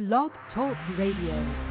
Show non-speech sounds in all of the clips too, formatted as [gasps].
Blog Talk Radio.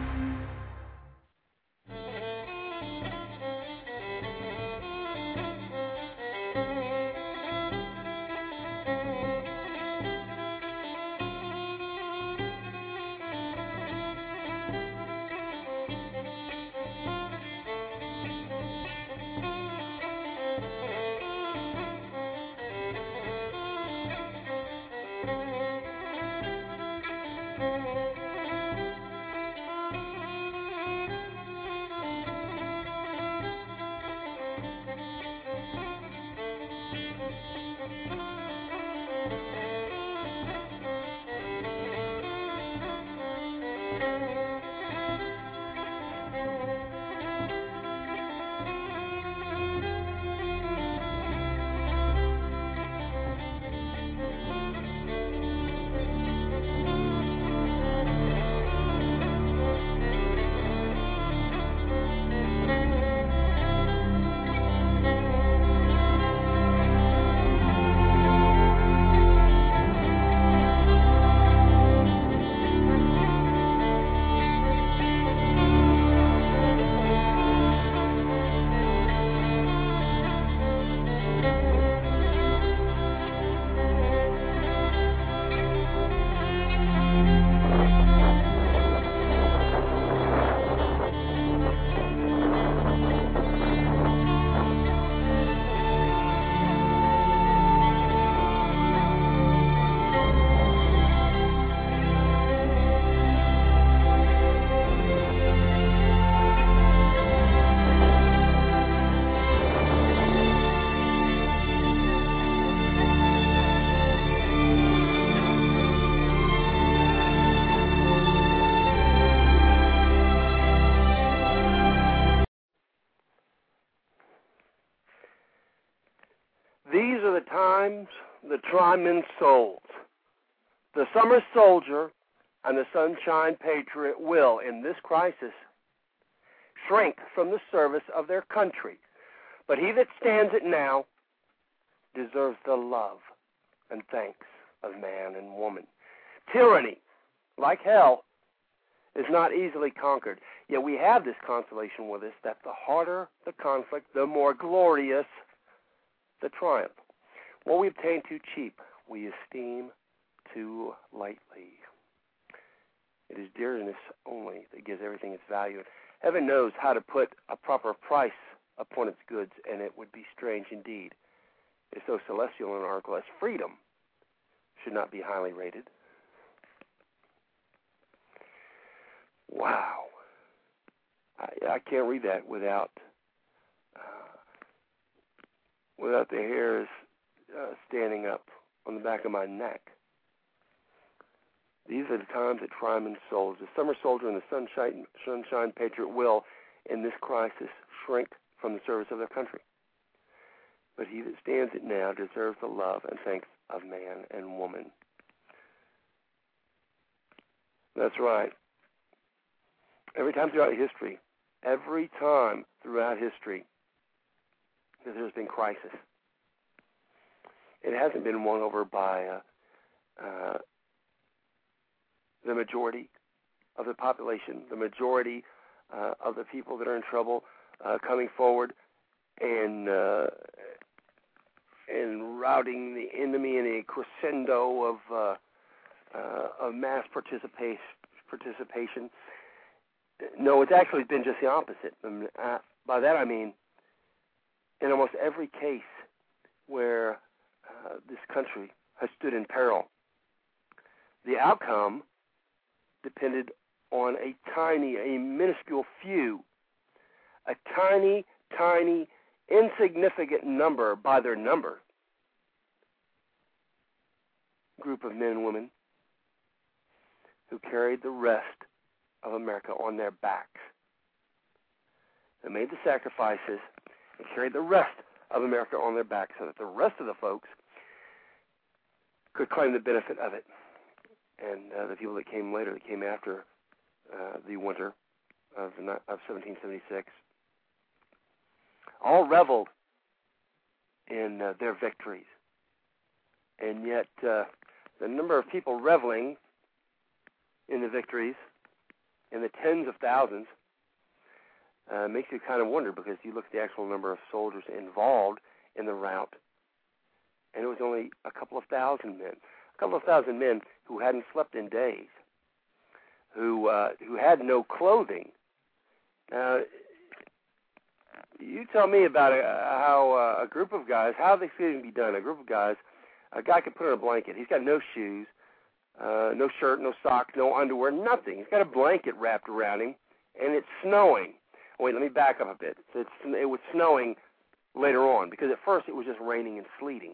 Times the Tryman souls. The summer soldier and the sunshine patriot will, in this crisis, shrink from the service of their country. But he that stands it now deserves the love and thanks of man and woman. Tyranny, like hell, is not easily conquered. Yet we have this consolation with us that the harder the conflict, the more glorious the triumph. What we obtain too cheap, we esteem too lightly. It is dearness only that gives everything its value. Heaven knows how to put a proper price upon its goods, and it would be strange indeed if so celestial an article as freedom should not be highly rated. Wow. I, I can't read that without uh, without the hairs uh, standing up on the back of my neck. These are the times that Tryman souls, the summer soldier and the sunshine, sunshine patriot will, in this crisis, shrink from the service of their country. But he that stands it now deserves the love and thanks of man and woman. That's right. Every time throughout history, every time throughout history, that there's been crisis it hasn't been won over by uh, uh, the majority of the population, the majority uh, of the people that are in trouble uh, coming forward and uh, and routing the enemy in a crescendo of uh, uh, of mass participation. Participation. No, it's actually been just the opposite. And, uh, by that I mean, in almost every case where uh, this country has stood in peril. The outcome depended on a tiny, a minuscule few, a tiny, tiny, insignificant number by their number group of men and women who carried the rest of America on their backs. They made the sacrifices and carried the rest of America on their backs so that the rest of the folks could claim the benefit of it. And uh, the people that came later, that came after uh, the winter of, the, of 1776, all reveled in uh, their victories. And yet, uh, the number of people reveling in the victories, in the tens of thousands. Uh, makes you kind of wonder because you look at the actual number of soldiers involved in the rout, and it was only a couple of thousand men, a couple of thousand men who hadn't slept in days, who uh, who had no clothing. Now, you tell me about uh, how uh, a group of guys, how this can be done. A group of guys, a guy can put on a blanket. He's got no shoes, uh, no shirt, no socks, no underwear, nothing. He's got a blanket wrapped around him, and it's snowing. Wait, let me back up a bit. It's, it was snowing later on because at first it was just raining and sleeting.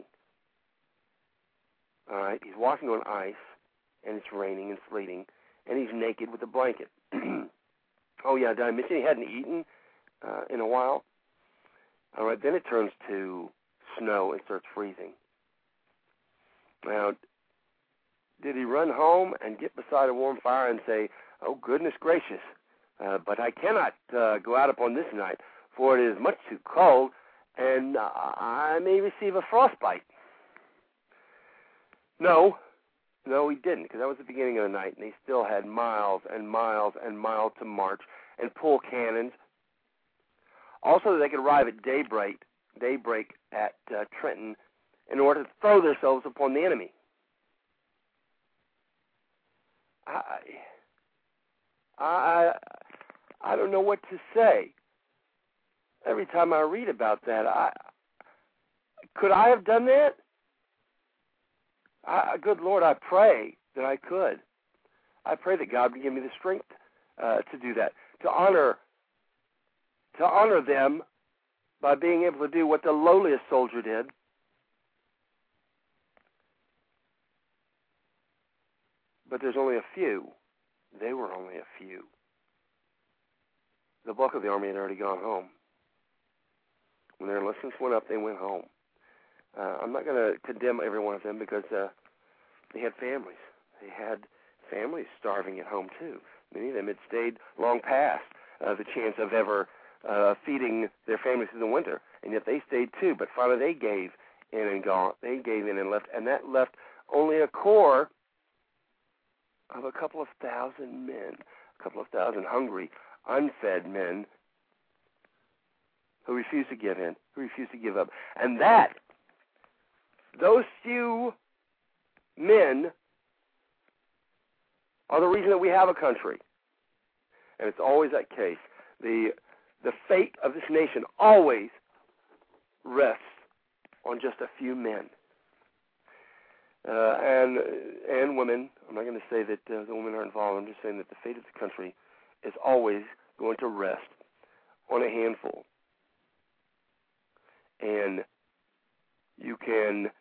All right, he's walking on ice, and it's raining and sleeting, and he's naked with a blanket. [clears throat] oh yeah, did I it? He hadn't eaten uh, in a while. All right, then it turns to snow and starts freezing. Now, did he run home and get beside a warm fire and say, "Oh goodness gracious, uh, but I cannot uh, go out upon this night, for it is much too cold, and uh, I may receive a frostbite." No, no, he didn't, because that was the beginning of the night, and they still had miles and miles and miles to march and pull cannons. Also, that they could arrive at daybreak, daybreak at uh, Trenton, in order to throw themselves upon the enemy. I, I, I don't know what to say. Every time I read about that, I could I have done that? I, good Lord, I pray that I could. I pray that God would give me the strength uh, to do that, to honor, to honor them by being able to do what the lowliest soldier did. But there's only a few. They were only a few. The bulk of the army had already gone home. When their enlistments went up, they went home. Uh, I'm not going to condemn every one of them because uh, they had families. They had families starving at home too. Many of them had stayed long past uh, the chance of ever uh, feeding their families through the winter, and yet they stayed too. But finally, they gave in and gone. They gave in and left, and that left only a core of a couple of thousand men, a couple of thousand hungry, unfed men who refused to give in, who refused to give up, and that those few men are the reason that we have a country. And it's always that case. The the fate of this nation always rests on just a few men. Uh, and and women. I'm not going to say that uh, the women are involved. I'm just saying that the fate of the country is always going to rest on a handful. And you can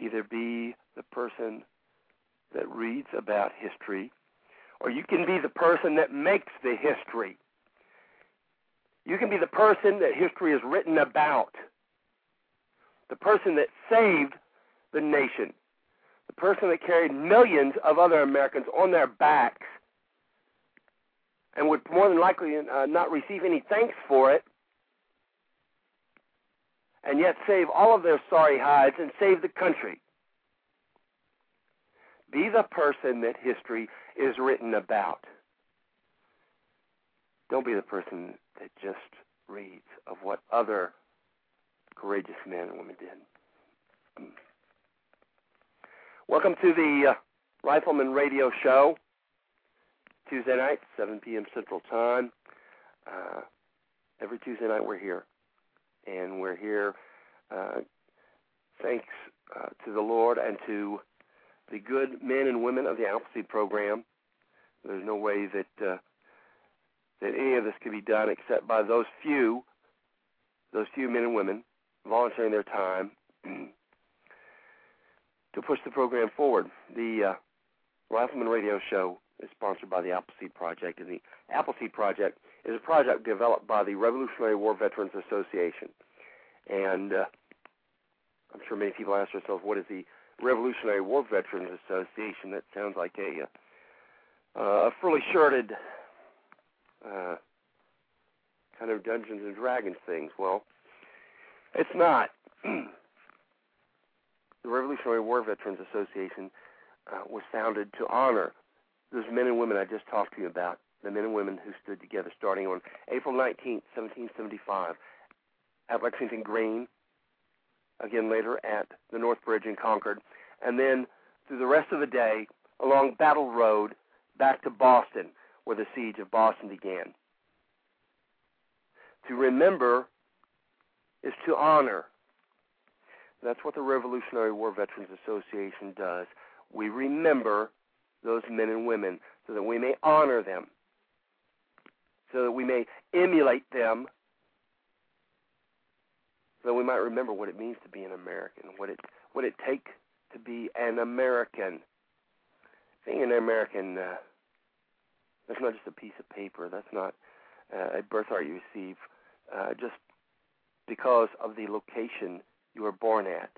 either be the person that reads about history, or you can be the person that makes the history. You can be the person that history is written about, the person that saved the nation, the person that carried millions of other Americans on their backs and would more than likely uh, not receive any thanks for it and yet save all of their sorry hides and save the country. Be the person that history is written about. Don't be the person that just reads of what other courageous men and women did. Welcome to the uh, Rifleman Radio Show, Tuesday night, 7 p.m. Central Time. Uh, every Tuesday night we're here and we're here uh, thanks uh, to the Lord and to the good men and women of the Appleseed program. There's no way that uh, that any of this could be done except by those few, those few men and women volunteering their time [clears throat] to push the program forward. The uh, Rifleman Radio Show is sponsored by the Appleseed Project, and the Appleseed Project is a project developed by the Revolutionary War Veterans Association. And uh, I'm sure many people ask themselves, what is the Revolutionary War Veterans Association? That sounds like a uh, a fully shirted uh, kind of Dungeons and Dragons things. Well, it's not. [clears throat] the Revolutionary War Veterans Association uh, was founded to honor those men and women I just talked to you about, the men and women who stood together starting on April 19, 1775, at Lexington Green, again later at the North Bridge in Concord, and then through the rest of the day along Battle Road back to Boston, where the siege of Boston began. To remember is to honor. That's what the Revolutionary War Veterans Association does. We remember those men and women so that we may honor them, so that we may emulate them, so we might remember what it means to be an American, what it what it takes to be an American. Being an American, uh, that's not just a piece of paper. That's not uh, a birthright you receive uh, just because of the location you were born at.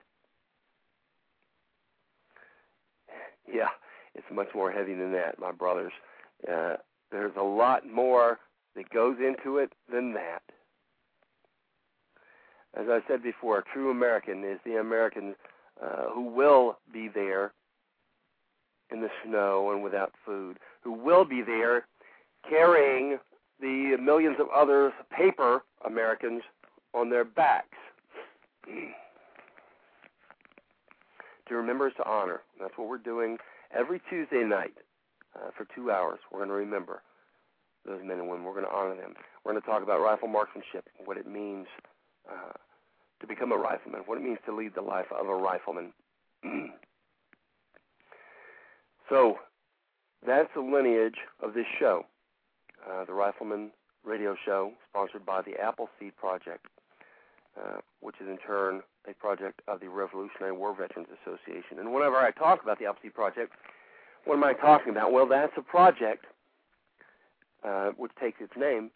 Yeah, it's much more heavy than that, my brothers. Uh, there's a lot more that goes into it than that. As I said before, a true American is the American uh, who will be there in the snow and without food, who will be there carrying the millions of other paper Americans on their backs. [clears throat] to remember is to honor. That's what we're doing every Tuesday night uh, for two hours. We're going to remember those men and women. We're going to honor them. We're going to talk about rifle marksmanship, what it means uh, to become a rifleman, what it means to lead the life of a rifleman. [clears throat] so that's the lineage of this show, uh, the Rifleman Radio Show, sponsored by the Appleseed Project, uh, which is in turn a project of the Revolutionary War Veterans Association. And whenever I talk about the Appleseed Project, what am I talking about? Well, that's a project uh, which takes its name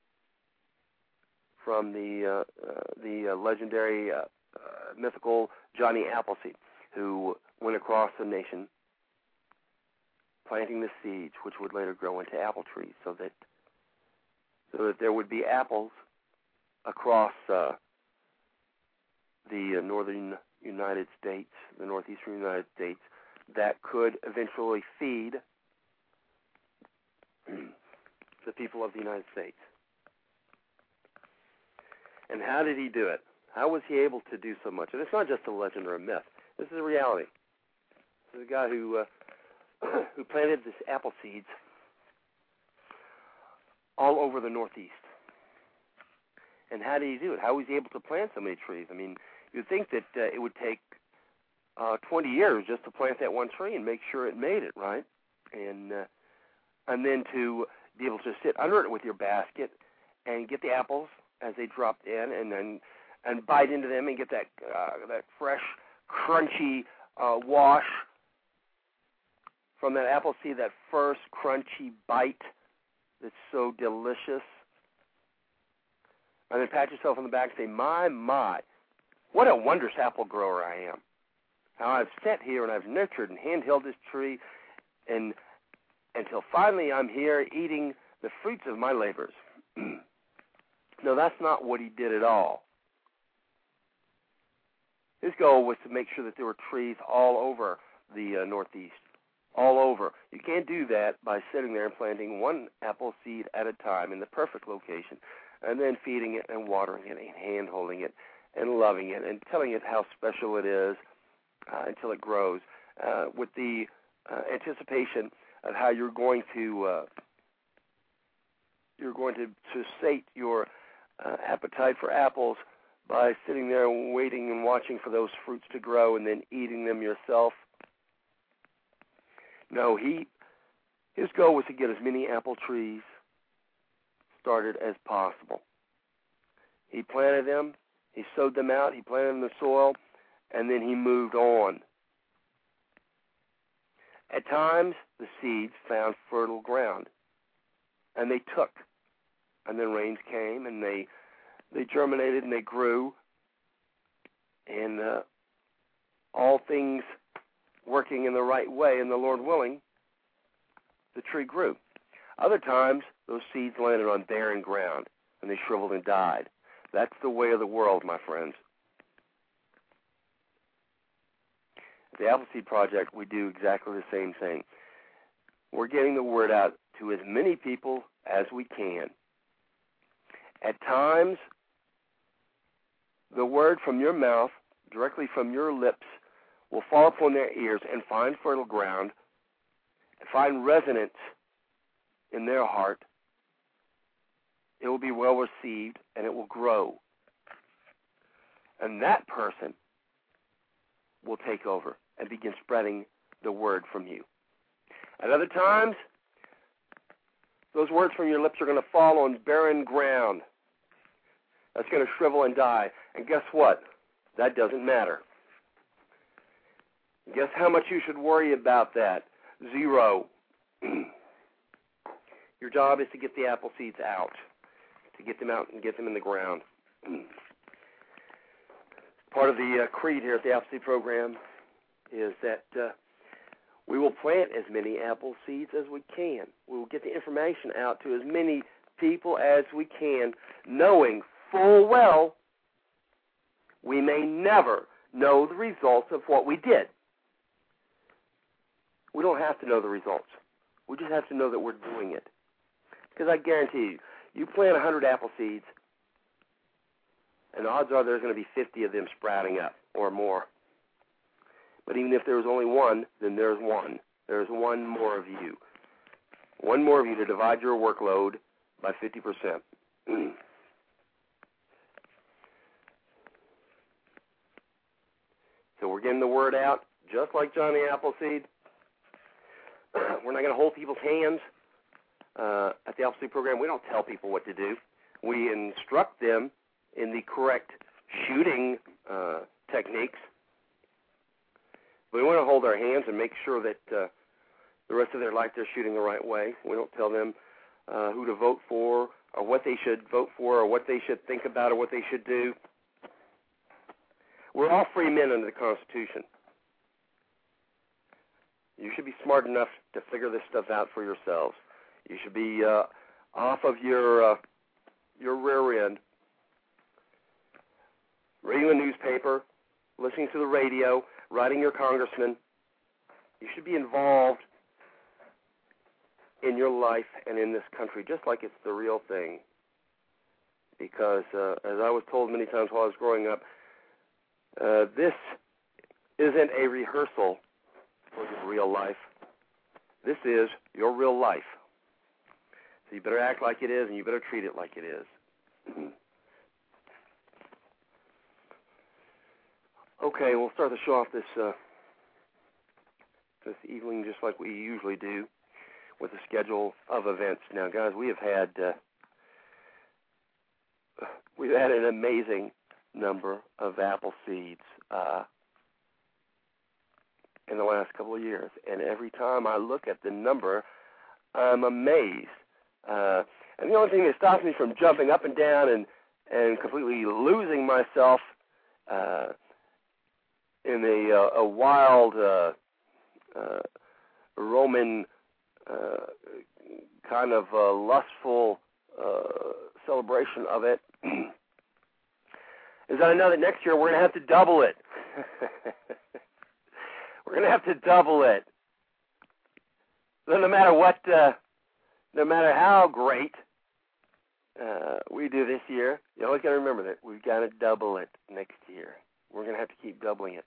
from the uh, uh, the uh, legendary uh, uh, mythical Johnny Appleseed, who went across the nation planting the seeds, which would later grow into apple trees, so that so that there would be apples across the northern United States, the northeastern United States, that could eventually feed [clears throat] the people of the United States. And how did he do it? How was he able to do so much? And it's not just a legend or a myth. This is a reality. This is a guy who uh, [clears throat] who planted this apple seeds all over the Northeast. And how did he do it? How was he able to plant so many trees? I mean, you'd think that uh, it would take uh, 20 years just to plant that one tree and make sure it made it, right? And uh, and then to be able to sit under it with your basket and get the apples as they dropped in, and then and bite into them and get that uh, that fresh, crunchy uh, wash from that apple seed. That first crunchy bite that's so delicious. And then pat yourself on the back and say, "My, my, what a wondrous apple grower I am! How I've sat here and I've nurtured and handheld this tree, and until finally I'm here eating the fruits of my labors." [clears throat] no, that's not what he did at all. His goal was to make sure that there were trees all over the uh, Northeast all over. You can't do that by sitting there and planting one apple seed at a time in the perfect location, and then feeding it and watering it and hand holding it and loving it and telling it how special it is uh, until it grows, uh, with the uh, anticipation of how you're going to uh, you're going to, to sate your uh, appetite for apples by sitting there waiting and watching for those fruits to grow and then eating them yourself no, he his goal was to get as many apple trees started as possible. He planted them, he sowed them out, he planted them in the soil, and then he moved on. At times, the seeds found fertile ground, and they took. And then rains came, and they they germinated and they grew, and uh, all things working in the right way and the Lord willing, the tree grew. Other times, those seeds landed on barren ground and they shriveled and died. That's the way of the world, my friends. the Appleseed Project, we do exactly the same thing. We're getting the word out to as many people as we can. At times, the word from your mouth, directly from your lips, will fall upon their ears and find fertile ground, find resonance in their heart. It will be well received and it will grow. And that person will take over and begin spreading the word from you. At other times, those words from your lips are going to fall on barren ground. That's going to shrivel and die. And guess what? That doesn't matter. Guess how much you should worry about that? Zero. [clears throat] Your job is to get the apple seeds out, to get them out and get them in the ground. [clears throat] Part of the uh, creed here at the Appleseed Program is that uh, we will plant as many apple seeds as we can. We will get the information out to as many people as we can, knowing full well we may never know the results of what we did. We don't have to know the results. We just have to know that we're doing it. Because I guarantee you, you plant 100 apple seeds, and the odds are there's going to be 50 of them sprouting up or more. But even if there was only one, then there's one. There's one more of you. One more of you to divide your workload by 50%. [clears throat] so we're getting the word out, just like Johnny Appleseed. [clears throat] we're not going to hold people's hands uh, at the Appleseed program. We don't tell people what to do. We instruct them in the correct shooting uh, techniques we want to hold our hands and make sure that uh, the rest of their life they're shooting the right way. We don't tell them uh, who to vote for or what they should vote for or what they should think about or what they should do. We're all free men under the Constitution. You should be smart enough to figure this stuff out for yourselves. You should be uh, off of your uh, your rear end, reading the newspaper, listening to the radio, writing your congressman. You should be involved in your life and in this country just like it's the real thing. Because, uh, as I was told many times while I was growing up, uh, this isn't a rehearsal for your real life. This is your real life. So you better act like it is, and you better treat it like it is. [clears throat] Okay, we'll start the show off this uh, this evening just like we usually do with a schedule of events. Now, guys, we have had uh, we've had an amazing number of apple seeds uh, in the last couple of years, and every time I look at the number, I'm amazed. Uh, and the only thing that stops me from jumping up and down and and completely losing myself uh, in a uh, a wild uh, uh, Roman uh, kind of uh, lustful uh, celebration of it [clears throat] is that I know that next year we're going to have to double it. [laughs] we're going to have to double it. So no matter what, uh, no matter how great uh, we do this year, you always got to remember that we've got to double it next year. We're going to have to keep doubling it.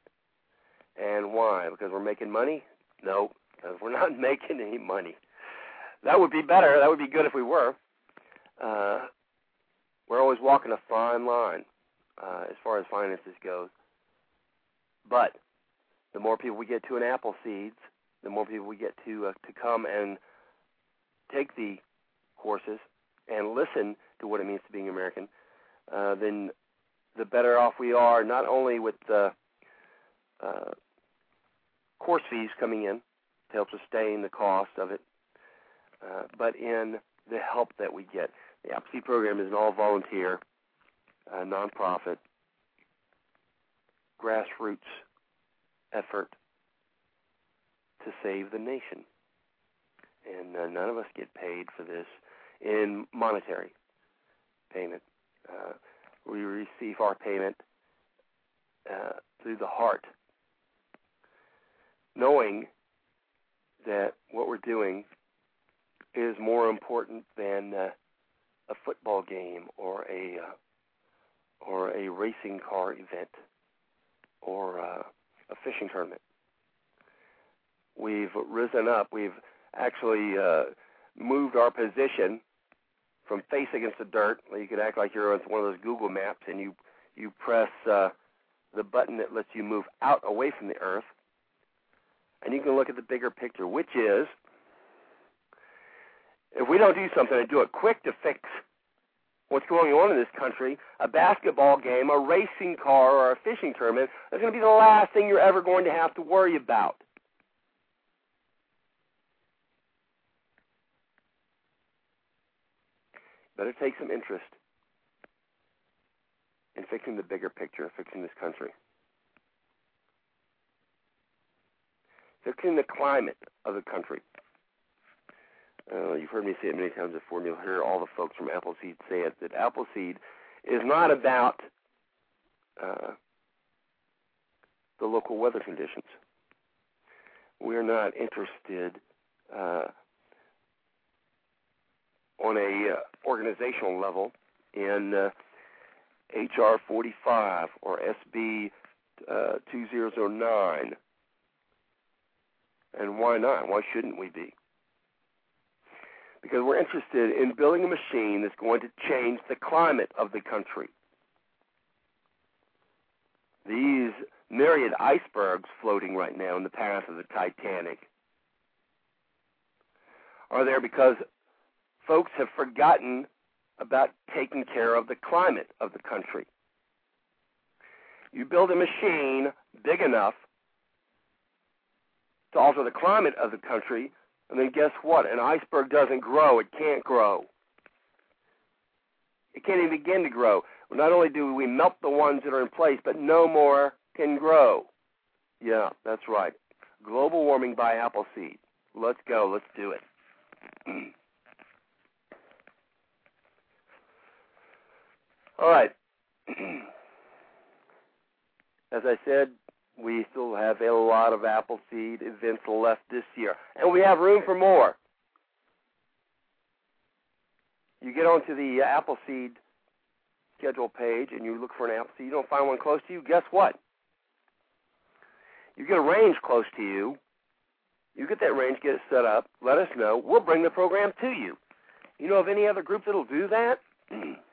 And why? Because we're making money? No, because we're not [laughs] making any money. That would be better. That would be good if we were. Uh, we're always walking a fine line uh, as far as finances goes. But the more people we get to in apple seeds, the more people we get to uh, to come and take the courses and listen to what it means to being American, uh, then the better off we are, not only with the uh, course fees coming in to help sustain the cost of it, uh, but in the help that we get. The Appleseed program is an all volunteer, uh, nonprofit, grassroots effort to save the nation. And uh, none of us get paid for this in monetary payment. Uh, we receive our payment uh, through the heart knowing that what we're doing is more important than uh, a football game or a uh, or a racing car event or uh, a fishing tournament. We've risen up. We've actually uh, moved our position from face against the dirt. You could act like you're on one of those Google maps, and you you press uh, the button that lets you move out away from the earth, and you can look at the bigger picture, which is if we don't do something and do it quick to fix what's going on in this country, a basketball game, a racing car, or a fishing tournament, that's going to be the last thing you're ever going to have to worry about. Better take some interest in fixing the bigger picture, fixing this country. Fixing the climate of the country. Uh, you've heard me say it many times before, you'll hear all the folks from Appleseed say it, that Appleseed is not about uh, the local weather conditions. We're not interested uh, on a uh, organizational level in uh, HR 45 or SB uh, 2009. And why not? Why shouldn't we be? because we're interested in building a machine that's going to change the climate of the country. These myriad icebergs floating right now in the path of the Titanic are there because folks have forgotten about taking care of the climate of the country. You build a machine big enough to alter the climate of the country, and then guess what? An iceberg doesn't grow. It can't grow. It can't even begin to grow. Not only do we melt the ones that are in place, but no more can grow. Yeah, that's right. Global warming by Appleseed. Let's go. Let's do it. [clears throat] All right. [clears throat] As I said, we still have a lot of Appleseed events left this year, and we have room for more. You get onto the Appleseed schedule page and you look for an Appleseed, you don't find one close to you, guess what? You get a range close to you. You get that range, get it set up, let us know. We'll bring the program to you. You know of any other group that'll do that? [clears throat]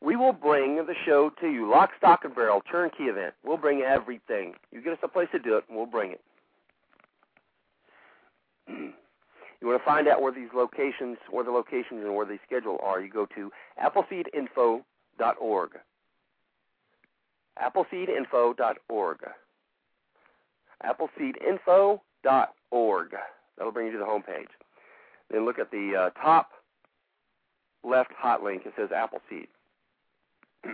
We will bring the show to you. Lock, stock, and barrel, turnkey event. We'll bring everything. You get us a place to do it, and we'll bring it. [clears throat] you want to find out where these locations, where the locations and where they schedule are, you go to appleseedinfo.org. Appleseedinfo.org. Appleseedinfo.org. That'll bring you to the homepage. Then look at the uh, top left hot link. It says Appleseed. [clears throat]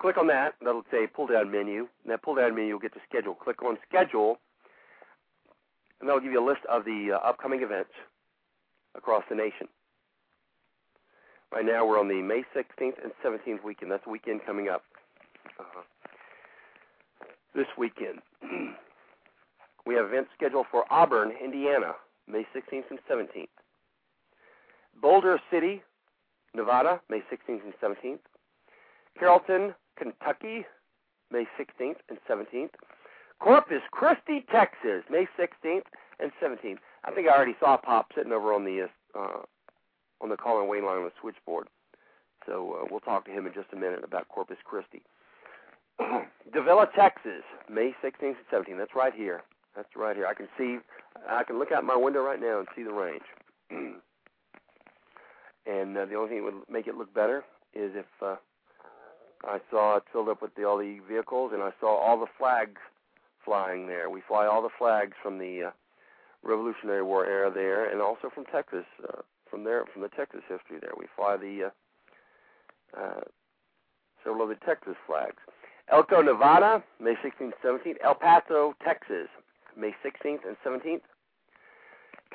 Click on that. That'll say pull down menu. And that pull down menu will get to schedule. Click on schedule, and that'll give you a list of the uh, upcoming events across the nation. Right now, we're on the May 16th and 17th weekend. That's the weekend coming up. Uh-huh. This weekend, [clears throat] we have events scheduled for Auburn, Indiana, May 16th and 17th. Boulder City, Nevada, May 16th and 17th. Carrollton, Kentucky, May 16th and 17th. Corpus Christi, Texas, May 16th and 17th. I think I already saw Pop sitting over on the uh, on the call and wait line on the switchboard. So uh, we'll talk to him in just a minute about Corpus Christi. [clears throat] Davila, Texas, May 16th and 17th. That's right here. That's right here. I can see. I can look out my window right now and see the range. [clears throat] and uh, the only thing that would make it look better is if uh, I saw it filled up with the, all the vehicles, and I saw all the flags flying there. We fly all the flags from the uh, Revolutionary War era there, and also from Texas, uh, from there, from the Texas history there. We fly the uh, uh, several of the Texas flags. Elko, Nevada, May 16th, 17th. El Paso, Texas, May 16th and 17th.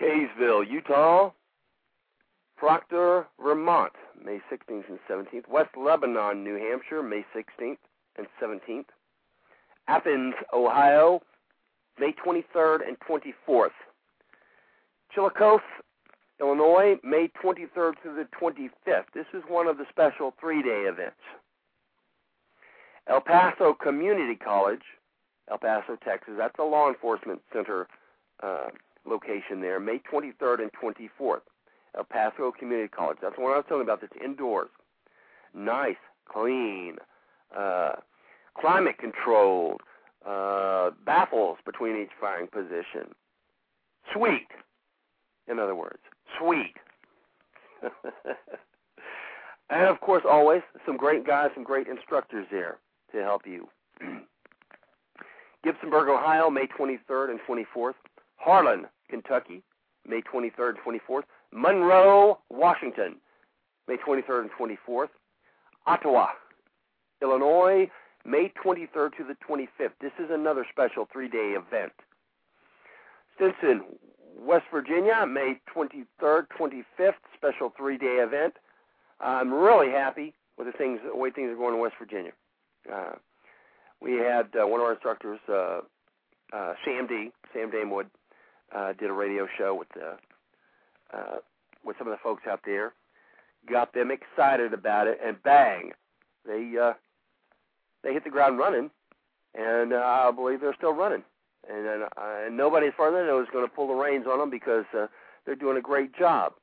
Kaysville, Utah. Proctor, Vermont, May 16th and 17th. West Lebanon, New Hampshire, May 16th and 17th. Athens, Ohio, May 23rd and 24th. Chillicothe, Illinois, May 23rd through the 25th. This is one of the special three day events. El Paso Community College, El Paso, Texas. That's a law enforcement center uh, location there, May 23rd and 24th. El Paso Community College. That's one I was telling about. That's indoors. Nice, clean, uh, climate controlled, uh, baffles between each firing position. Sweet, in other words, sweet. [laughs] and of course, always some great guys, some great instructors there to help you. [clears throat] Gibsonburg, Ohio, May 23rd and 24th. Harlan, Kentucky, May 23rd and 24th. Monroe, Washington, May 23rd and 24th. Ottawa, Illinois, May 23rd to the 25th. This is another special three day event. Stinson, West Virginia, May 23rd, 25th, special three day event. I'm really happy with the things, the way things are going in West Virginia. Uh, we had uh, one of our instructors, uh, uh, Sam D. Sam Damewood, uh, did a radio show with the, uh, with some of the folks out there. Got them excited about it, and bang, they uh, they hit the ground running, and uh, I believe they're still running. And, and, uh, and nobody, as far as I know, is going to pull the reins on them because uh, they're doing a great job.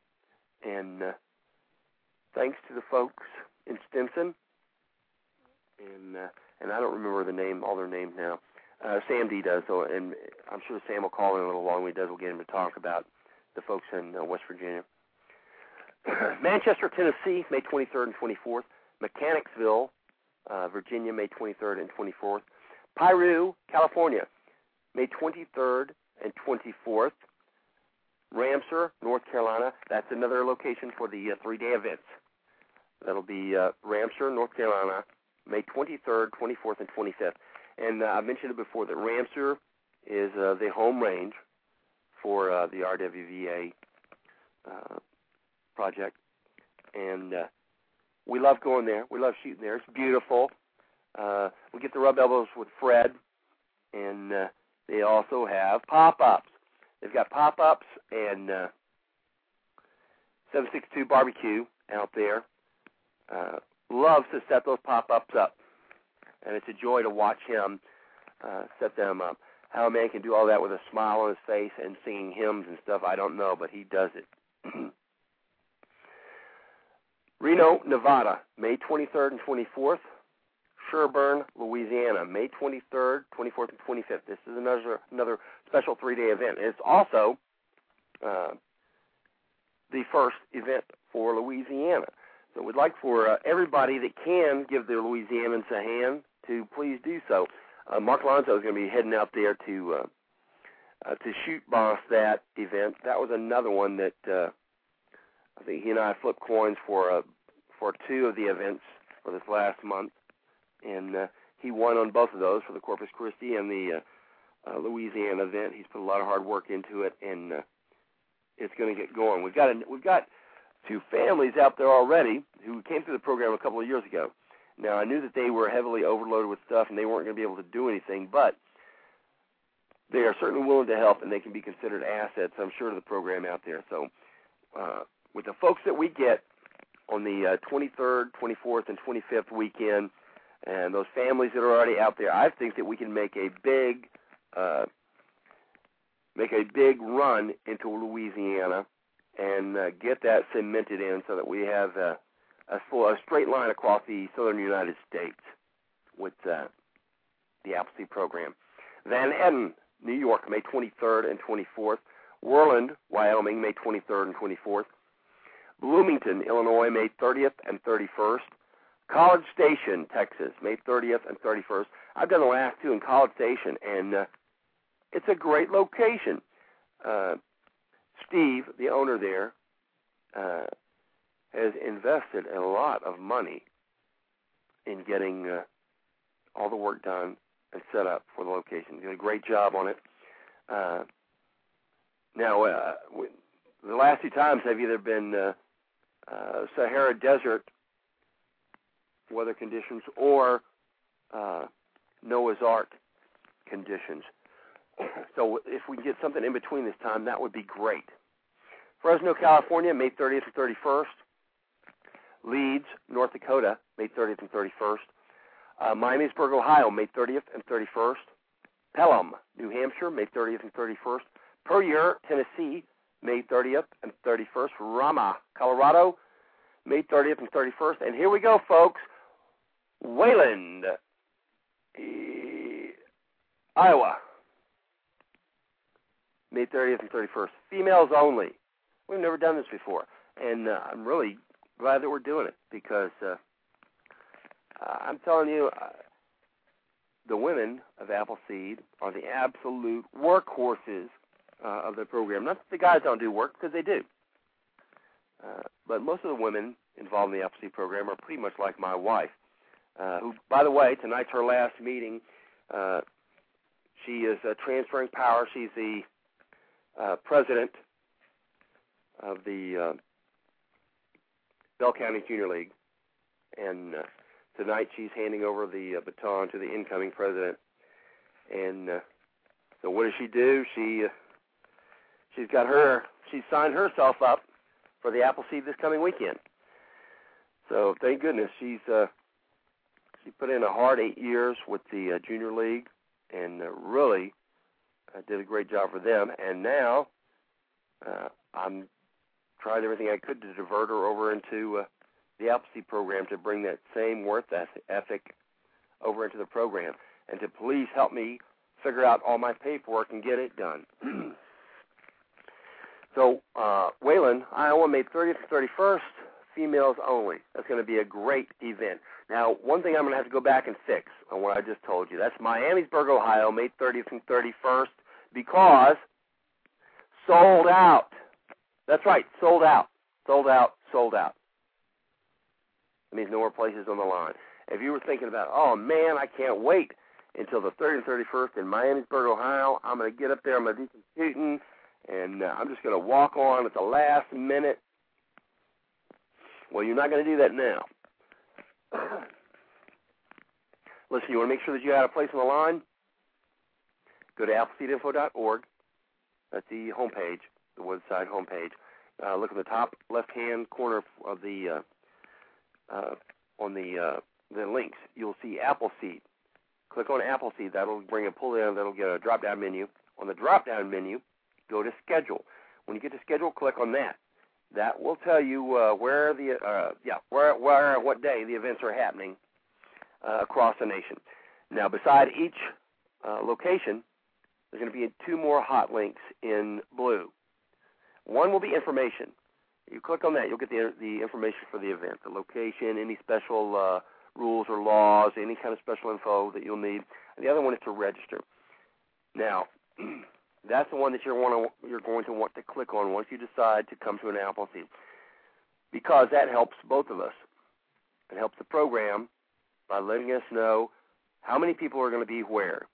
And uh, thanks to the folks in Stinson, and uh, and I don't remember the name, all their names now. Uh, Sam D does, so, and I'm sure Sam will call in a little while when he does. We'll get him to talk about the folks in uh, West Virginia. [clears throat] Manchester, Tennessee, May 23rd and 24th. Mechanicsville, uh, Virginia, May 23rd and 24th. Piru, California, May 23rd and 24th. Ramseur, North Carolina. That's another location for the uh, three-day events. That'll be uh, Ramseur, North Carolina, May 23rd, 24th, and 25th. And uh, I mentioned it before that Ramseur is uh, the home range for uh, the RWVA uh, project, and uh, we love going there. We love shooting there. It's beautiful. Uh, we get to rub elbows with Fred, and uh, they also have pop-ups. They've got pop-ups and uh, 762 barbecue out there. Uh, loves to set those pop-ups up, and it's a joy to watch him uh, set them up. How a man can do all that with a smile on his face and singing hymns and stuff, I don't know, but he does it. [clears throat] Reno, Nevada, May 23rd and 24th. Sherburne, Louisiana, May 23rd, 24th, and 25th. This is another another special three-day event. It's also uh, the first event for Louisiana. So we'd like for uh, everybody that can give the Louisianans a hand to please do so. Uh, Mark Lonzo is going to be heading out there to uh, uh, to shoot boss that event. That was another one that uh, I think he and I flipped coins for uh, for two of the events for this last month, and uh, he won on both of those for the Corpus Christi and the uh, uh, Louisiana event. He's put a lot of hard work into it, and uh, it's going to get going. We've got a, we've got two families out there already who came through the program a couple of years ago. Now I knew that they were heavily overloaded with stuff and they weren't going to be able to do anything, but they are certainly willing to help and they can be considered assets, I'm sure, to the program out there. So, uh, with the folks that we get on the uh, 23rd, 24th, and 25th weekend, and those families that are already out there, I think that we can make a big, uh, make a big run into Louisiana and uh, get that cemented in so that we have a, a, a straight line across the southern United States with uh, the Appleseed program. Van Etten, New York, May 23rd and 24th. Worland, Wyoming, May 23rd and 24th. Bloomington, Illinois, May 30th and 31st. College Station, Texas, May 30th and 31st. I've done the last two in College Station, and uh, it's a great location. Uh, Steve, the owner there, uh, has invested a lot of money in getting uh, all the work done and set up for the location. He did a great job on it. Uh, now, uh, the last two times have either been uh, uh, Sahara Desert weather conditions or uh, Noah's Ark conditions. So if we can get something in between this time, that would be great. Fresno, California, May 30th and 31st. Leeds, North Dakota, May 30th and 31st. Uh, Miamisburg, Ohio, May 30th and 31st. Pelham, New Hampshire, May 30th and 31st. Puryear, Tennessee, May 30th and 31st. Ramah, Colorado, May 30th and 31st. And here we go, folks. Wayland, Iowa, May 30th and 31st. Females only. We've never done this before, and uh, I'm really glad that we're doing it because uh, I'm telling you, uh, the women of Appleseed are the absolute workhorses uh, of the program. Not that the guys don't do work, because they do. Uh, but most of the women involved in the Appleseed program are pretty much like my wife, uh, who, by the way, tonight's her last meeting. Uh, she is uh, transferring power. She's the uh, president of the uh, Bell County Junior League, and uh, tonight she's handing over the uh, baton to the incoming president. And uh, so, what does she do? She uh, she's got her she's signed herself up for the Appleseed this coming weekend. So thank goodness she's uh, she put in a hard eight years with the uh, junior league and uh, really uh, did a great job for them. And now uh, I'm tried everything I could to divert her over into uh, the Appleseed program to bring that same worth ethic over into the program, and to please help me figure out all my paperwork and get it done. [clears throat] so, uh, Wayland, Iowa, May 30th and 31st, females only. That's going to be a great event. Now, one thing I'm going to have to go back and fix on what I just told you. That's Miamisburg, Ohio, May 30th and 31st, because sold out. That's right, sold out, sold out, sold out. That means no more places on the line. If you were thinking about, oh man, I can't wait until the 30th and 31st in Miamisburg, Ohio, I'm going to get up there, I'm going to do some shooting, and uh, I'm just going to walk on at the last minute. Well, you're not going to do that now. [coughs] Listen, you want to make sure that you have a place on the line? Go to appleseedinfo.org. That's the homepage the website homepage. Uh, look at the top left-hand corner of the uh, uh, on the uh, the links. You'll see Appleseed. Click on Appleseed. That'll bring a pull down. That'll get a drop-down menu. On the drop-down menu, go to Schedule. When you get to Schedule, click on that. That will tell you uh, where the uh, yeah where where what day the events are happening across the nation. Now, beside each location, there's going to be two more hot links in blue. One will be information. You click on that, you'll get the the information for the event, the location, any special uh, rules or laws, any kind of special info that you'll need. And the other one is to register. Now, [clears throat] that's the one that you're want to you're going to want to click on once you decide to come to an Appleseed, because that helps both of us. It helps the program by letting us know how many people are going to be where,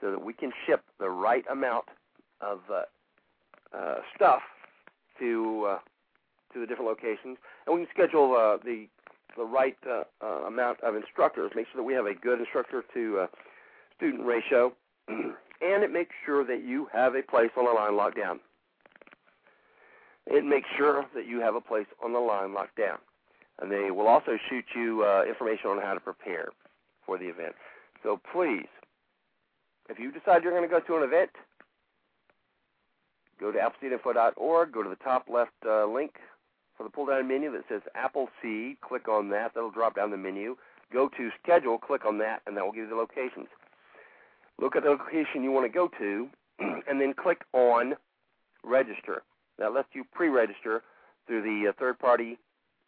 so that we can ship the right amount of uh, uh, stuff to uh, to the different locations, and we can schedule uh, the the right uh, uh, amount of instructors. Make sure that we have a good instructor to uh, student ratio, [clears throat] and it makes sure that you have a place on the line locked down. It makes sure that you have a place on the line locked down, and they will also shoot you uh, information on how to prepare for the event. So please, if you decide you're going to go to an event, Go to appleseedinfo.org, go to the top left uh, link for the pull down menu that says Appleseed. Click on that, that'll drop down the menu. Go to schedule, click on that, and that will give you the locations. Look at the location you want to go to, [clears throat] and then click on register. That lets you pre register through the uh, third party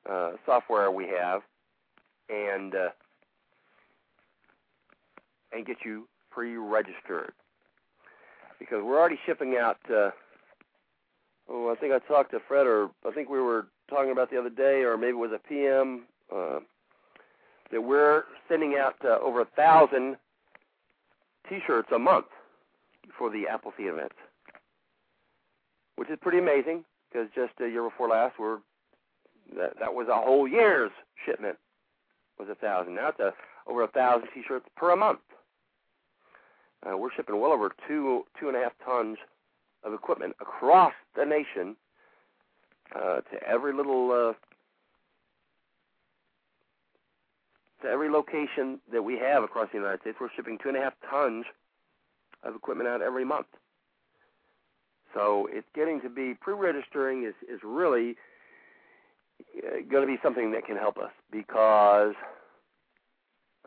uh, software we have and uh, and get you pre registered because we're already shipping out uh, oh, I think I talked to Fred, or I think we were talking about the other day, or maybe it was a PM, uh, that we're sending out uh, over a thousand T-shirts a month for the Appleseed events, which is pretty amazing because just a year before last, we're that that was a whole year's shipment was a thousand. Now it's a, over a thousand T-shirts per month. Uh, we're shipping well over two two and a half tons of equipment across the nation uh, to every little uh, to every location that we have across the United States. We're shipping two and a half tons of equipment out every month. So it's getting to be pre-registering is is really uh, going to be something that can help us because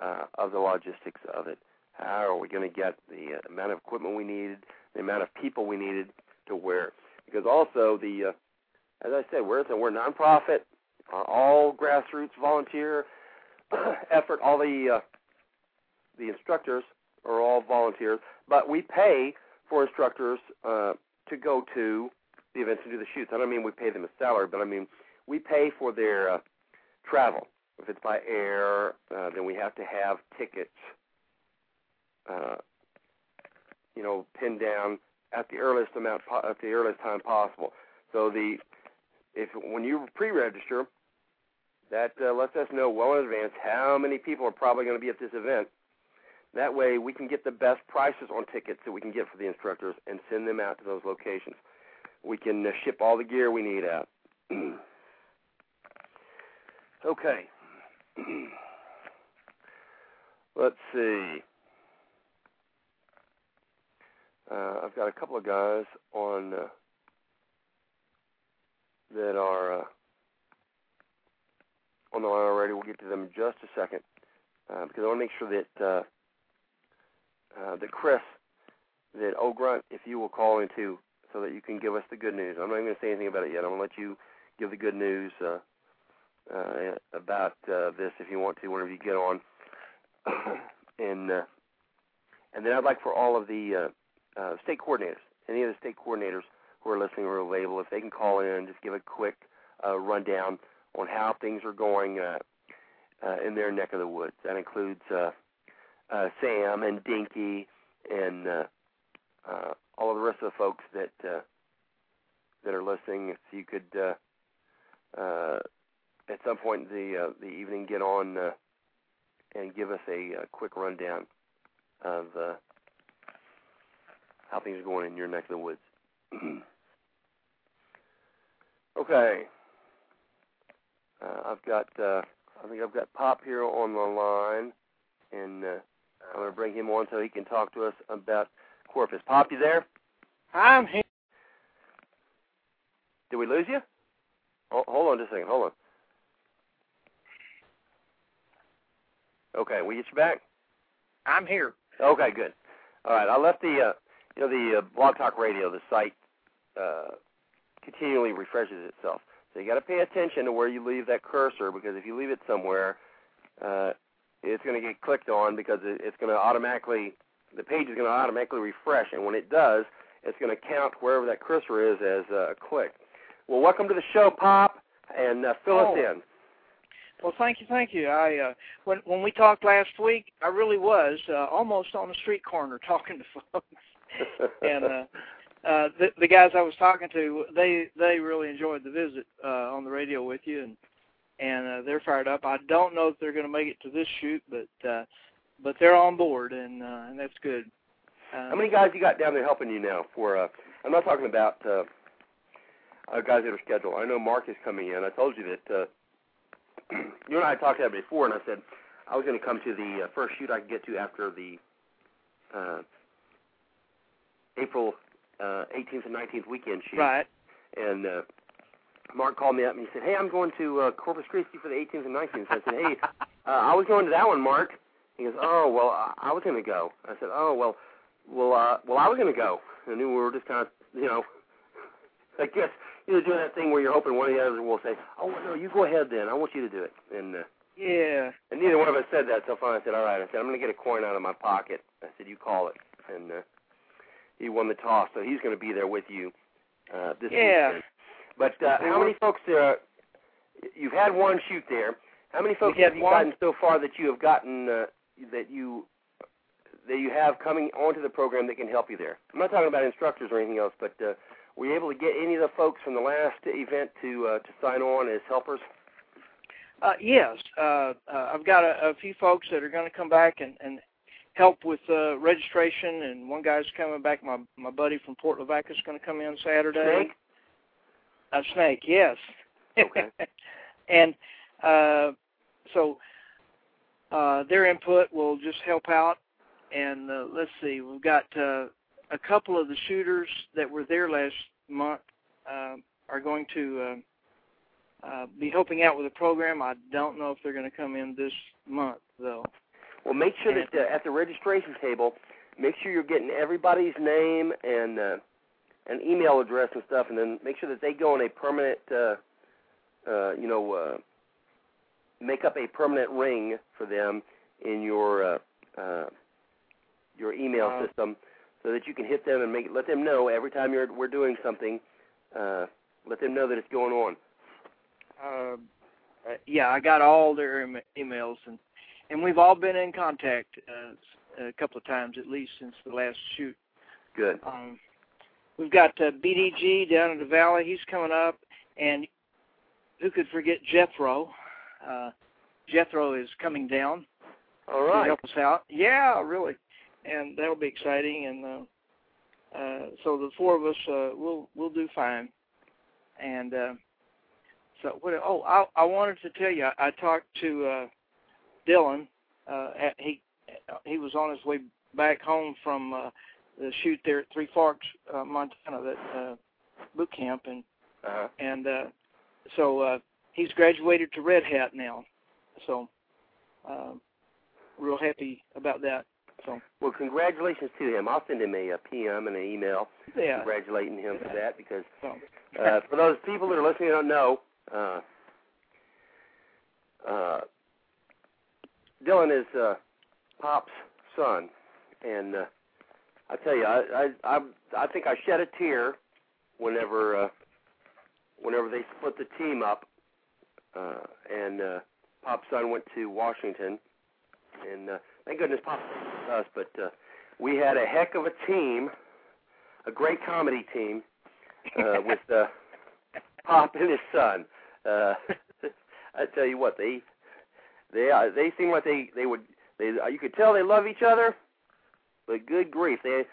uh, of the logistics of it. How are we going to get the uh, amount of equipment we needed, the amount of people we needed to wear? Because also the, uh, as I said, we're we're nonprofit, uh, all grassroots volunteer [clears throat] effort. All the uh, the instructors are all volunteers, but we pay for instructors uh, to go to the events and do the shoots. I don't mean we pay them a salary, but I mean we pay for their uh, travel. If it's by air, uh, then we have to have tickets, uh, you know, pinned down at the earliest amount at the earliest time possible. So the if when you pre-register, that uh, lets us know well in advance how many people are probably going to be at this event. That way, we can get the best prices on tickets that we can get for the instructors and send them out to those locations. We can uh, ship all the gear we need out. [clears throat] okay. [clears throat] Let's see. Uh, I've got a couple of guys on uh, that are uh, on the line already. We'll get to them in just a second uh, because I want to make sure that uh, uh, that Chris, that O'Grunt, if you will call in too, so that you can give us the good news. I'm not even going to say anything about it yet. I'm going to let you give the good news uh, uh, about uh, this if you want to, whenever you get on. [coughs] and uh, and then I'd like for all of the uh, uh, state coordinators, any of the state coordinators who are listening or available, if they can call in and just give a quick uh, rundown on how things are going uh, uh, in their neck of the woods. That includes uh, uh, Sam and Dinky and uh, uh, all of the rest of the folks that uh, that are listening. If you could, uh, uh, at some point in the uh, the evening, get on uh, and give us a, a quick rundown of uh, how things are going in your neck of the woods. [clears throat] okay. Uh, I've got, uh, I think I've got Pop here on the line, and uh, I'm going to bring him on so he can talk to us about Corpus. Pop, you there? I'm here. Did we lose you? Oh, hold on just a second. Hold on. Okay, we get you back. I'm here. Okay, good. All right, I left the, uh, you know, the uh, Blog Talk Radio, the site, uh, continually refreshes itself. So you got to pay attention to where you leave that cursor because if you leave it somewhere, uh, it's going to get clicked on because it, it's going to automatically, the page is going to automatically refresh, and when it does, it's going to count wherever that cursor is as a click. Well, welcome to the show, Pop, and uh, fill Oh. us in. Well, thank you, thank you. I uh, when when we talked last week, I really was uh, almost on the street corner [laughs] talking to folks, and uh, uh, the the guys I was talking to, they they really enjoyed the visit uh, on the radio with you, and and uh, they're fired up. I don't know if they're going to make it to this shoot, but uh, but they're on board, and uh, and that's good. Uh, How many guys you got down there helping you now? For uh, I'm not talking about uh, uh, guys that are scheduled. I know Mark is coming in. I told you that uh, [clears throat] you and I talked about it before, and I said I was going to come to the uh, first shoot I could get to after the uh, April uh, 18th and 19th weekend shoot. Right. And uh, Mark called me up and he said, "Hey, I'm going to uh, Corpus Christi for the 18th and 19th." So I said, "Hey, [laughs] uh, I was going to that one, Mark." He goes, "Oh, well, I, I was going to go." I said, "Oh, well, well, uh, well, I was going to go." And then we were just kind of, you know, [laughs] I guess you know, doing that thing where you're hoping one of the others will say, "Oh, well, no, you go ahead then. I want you to do it." And uh, Yeah. and neither one of us said that. So finally, I said, "All right." I said, "I'm going to get a coin out of my pocket." I said, "You call it." And uh, he won the toss, so he's going to be there with you uh, this Yeah. weekend. But uh, how many folks? Uh, you've had one shoot there. How many folks have you one. gotten so far that you have gotten uh, that you that you have coming onto the program that can help you there? I'm not talking about instructors or anything else, but uh, were you able to get any of the folks from the last event to uh, to sign on as helpers? Uh, yes, uh, uh, I've got a, a few folks that are going to come back and, and help with uh, registration, and one guy's coming back. My my buddy from Port Lavaca is going to come in Saturday. Snake? A snake, yes. Okay. [laughs] and uh, so uh, their input will just help out. And uh, let's see, we've got uh, a couple of the shooters that were there last month uh, are going to uh, uh, be helping out with the program. I don't know if they're going to come in this month though. Well, make sure that uh, at the registration table, make sure you're getting everybody's name and uh, an email address and stuff, and then make sure that they go on a permanent, uh, uh, you know, uh, make up a permanent ring for them in your uh, uh, your email Uh, system, so that you can hit them and make let them know every time you're we're doing something. Uh, let them know that it's going on. Uh, uh, yeah, I got all their em- emails, and and we've all been in contact uh, a couple of times at least since the last shoot. Good. Um, we've got uh, BDG down in the valley. He's coming up, and who could forget Jethro? Uh, Jethro is coming down All right. to help us out. Yeah, really, and that'll be exciting. And uh, uh, so the four of us, uh, we'll we'll do fine. And uh, so what? Oh, I I wanted to tell you, I, I talked to uh, Dylan. Uh, at, he he was on his way back home from uh, the shoot there at Three Forks, uh, Montana, that uh, boot camp, and Uh-huh. and uh, so uh, he's graduated to Red Hat now. So uh, real happy about that. So Well, congratulations to him. I'll send him a, a PM and an email yeah. congratulating him for that because So uh, for those people that are listening and don't know, uh, uh, Dylan is uh, Pop's son, and uh, I tell you, I, I I I think I shed a tear whenever uh, whenever they split the team up, uh, and uh, Pop's son went to Washington, and uh, thank goodness Pop us, but uh, we had a heck of a team, a great comedy team uh, with uh, Pop and his son. Uh, [laughs] I tell you what, they they uh, they seem like they they would they uh, you could tell they love each other, but good grief, they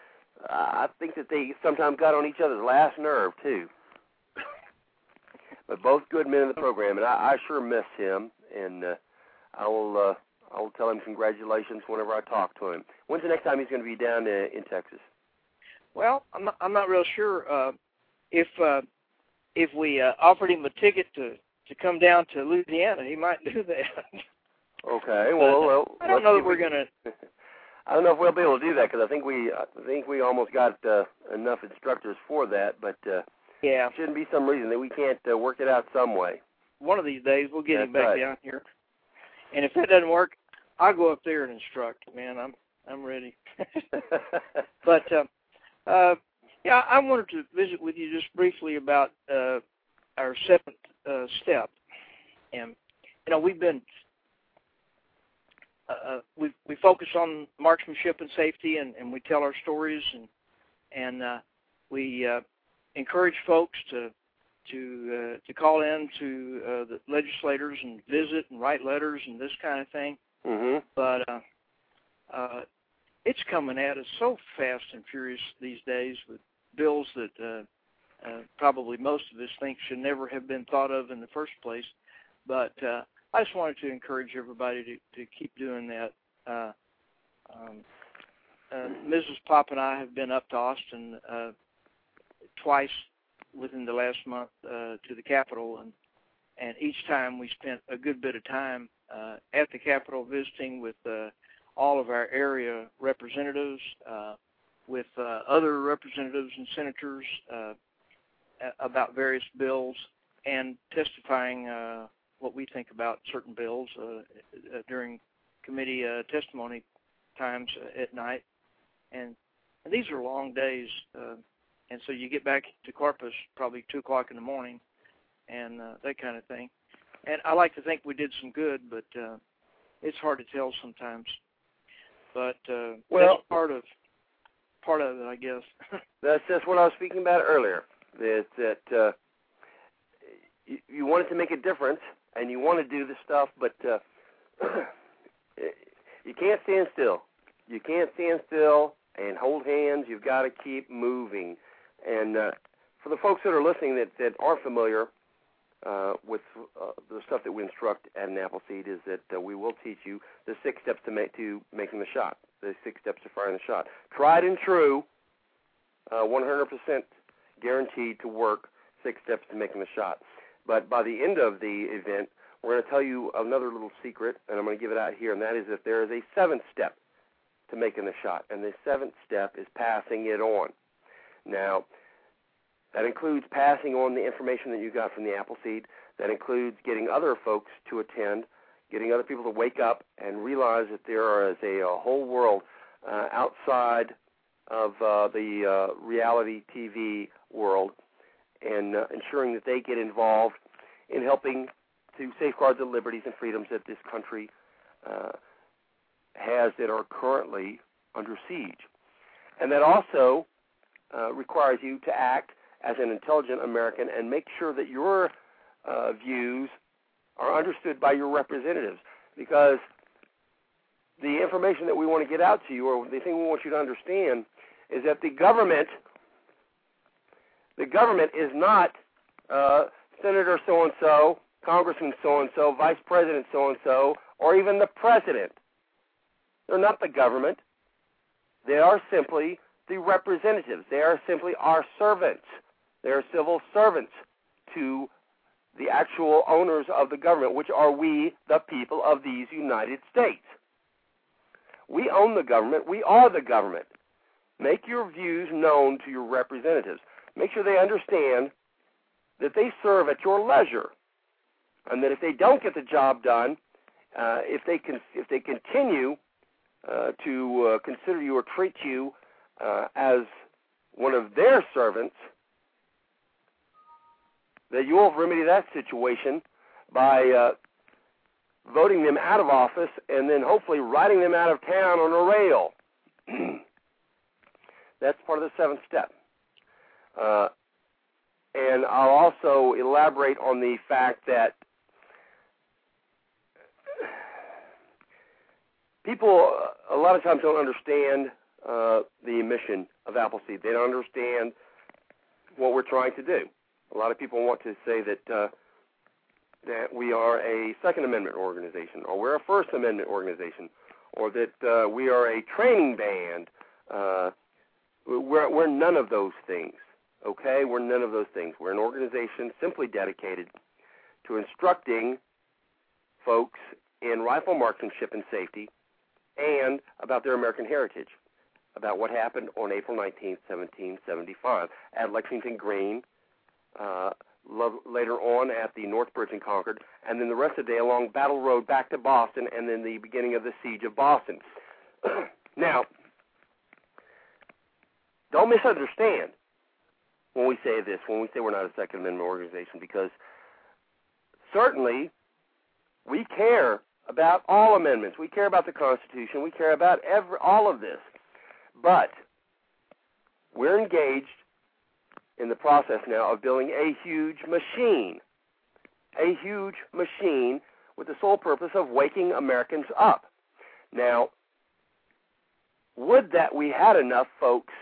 uh, I think that they sometimes got on each other's last nerve too. But both good men in the program, and I, I sure miss him, and uh, I will uh, I will tell him congratulations whenever I talk to him. When's the next time he's going to be down uh, in Texas? well, I'm not, I'm not real sure uh, if uh, if we uh, offered him a ticket to to come down to Louisiana, he might do that. [laughs] Okay, well, well I don't know that if we're gonna. [laughs] I don't know if we'll be able to do that because I think we I think we almost got uh, enough instructors for that, but uh, Yeah, shouldn't be some reason that we can't uh, work it out some way. one of these days we'll get him back right. down here. And if that doesn't work, I'll go up there and instruct. Man, I'm I'm ready. [laughs] But uh, uh, yeah, I wanted to visit with you just briefly about uh, our seventh uh, step, and you know we've been uh, uh, we we focus on marksmanship and safety, and, and we tell our stories, and and uh, we uh, encourage folks to to uh, to call in to uh, the legislators and visit and write letters and this kind of thing mhm. but uh, uh, it's coming at us so fast and furious these days with bills that uh, uh, probably most of us think should never have been thought of in the first place. But uh, I just wanted to encourage everybody to, to keep doing that. Uh, um, uh, Mrs. Pop and I have been up to Austin uh, twice within the last month uh, to the Capitol, and and each time we spent a good bit of time uh, at the Capitol visiting with uh, all of our area representatives, uh, with uh, other representatives and senators uh, about various bills, and testifying uh, what we think about certain bills uh, uh, during committee uh, testimony times at night. And, and these are long days, uh, and so you get back to Corpus probably two o'clock in the morning, and uh, that kind of thing. And I like to think we did some good, but uh, it's hard to tell sometimes. But uh, Well- that's part of part of it, I guess. [laughs] That's just what I was speaking about earlier. That that uh, you, you wanted to make a difference and you want to do the stuff, but uh, [clears throat] you can't stand still. you can't stand still and hold hands. You've got to keep moving. And uh, for the folks that are listening that, that aren't familiar uh, with uh, the stuff that we instruct at an Appleseed, is that uh, we will teach you the six steps to make to making the shot. The six steps to firing the shot. Tried and true, uh, 100% guaranteed to work. Six steps to making the shot. But by the end of the event, we're going to tell you another little secret, and I'm going to give it out here, and that is that there is a seventh step to making the shot, and the seventh step is passing it on. Now, that includes passing on the information that you got from the Appleseed. That includes getting other folks to attend, getting other people to wake up and realize that there is a, a whole world uh, outside of uh, the uh, reality TV world, and uh, ensuring that they get involved in helping to safeguard the liberties and freedoms that this country uh, has that are currently under siege. And that also uh, requires you to act as an intelligent American and make sure that your uh, views are understood by your representatives because the information that we want to get out to you or the thing we want you to understand is that the government the government is not uh, Senator so and so, Congressman so and so, Vice President so and so, or even the President. They're not the government. They are simply the representatives. They are simply our servants. They are civil servants to the actual owners of the government, which are we, the people of these United States. We own the government. We are the government. Make your views known to your representatives. Make sure they understand that they serve at your leisure, and that if they don't get the job done, uh, if they if they continue uh, to uh, consider you or treat you uh, as one of their servants, that you will remedy that situation by uh, voting them out of office and then hopefully riding them out of town on a rail. [clears throat] That's part of the seventh step. Uh, and I'll also elaborate on the fact that people a lot of times don't understand uh, the mission of Appleseed. They don't understand what we're trying to do. A lot of people want to say that uh, that we are a Second Amendment organization, or we're a First Amendment organization, or that uh, we are a training band. Uh, we're, we're none of those things. Okay, we're none of those things. We're an organization simply dedicated to instructing folks in rifle marksmanship and safety and about their American heritage, about what happened on April 19, 1775, at Lexington Green, uh, later on at the North Bridge and Concord, and then the rest of the day along Battle Road back to Boston, and then the beginning of the siege of Boston. [clears throat] now, don't misunderstand when we say this, when we say we're not a Second Amendment organization, because certainly we care about all amendments. We care about the Constitution. We care about every all of this. But we're engaged in the process now of building a huge machine, a huge machine with the sole purpose of waking Americans up. Now, would that we had enough folks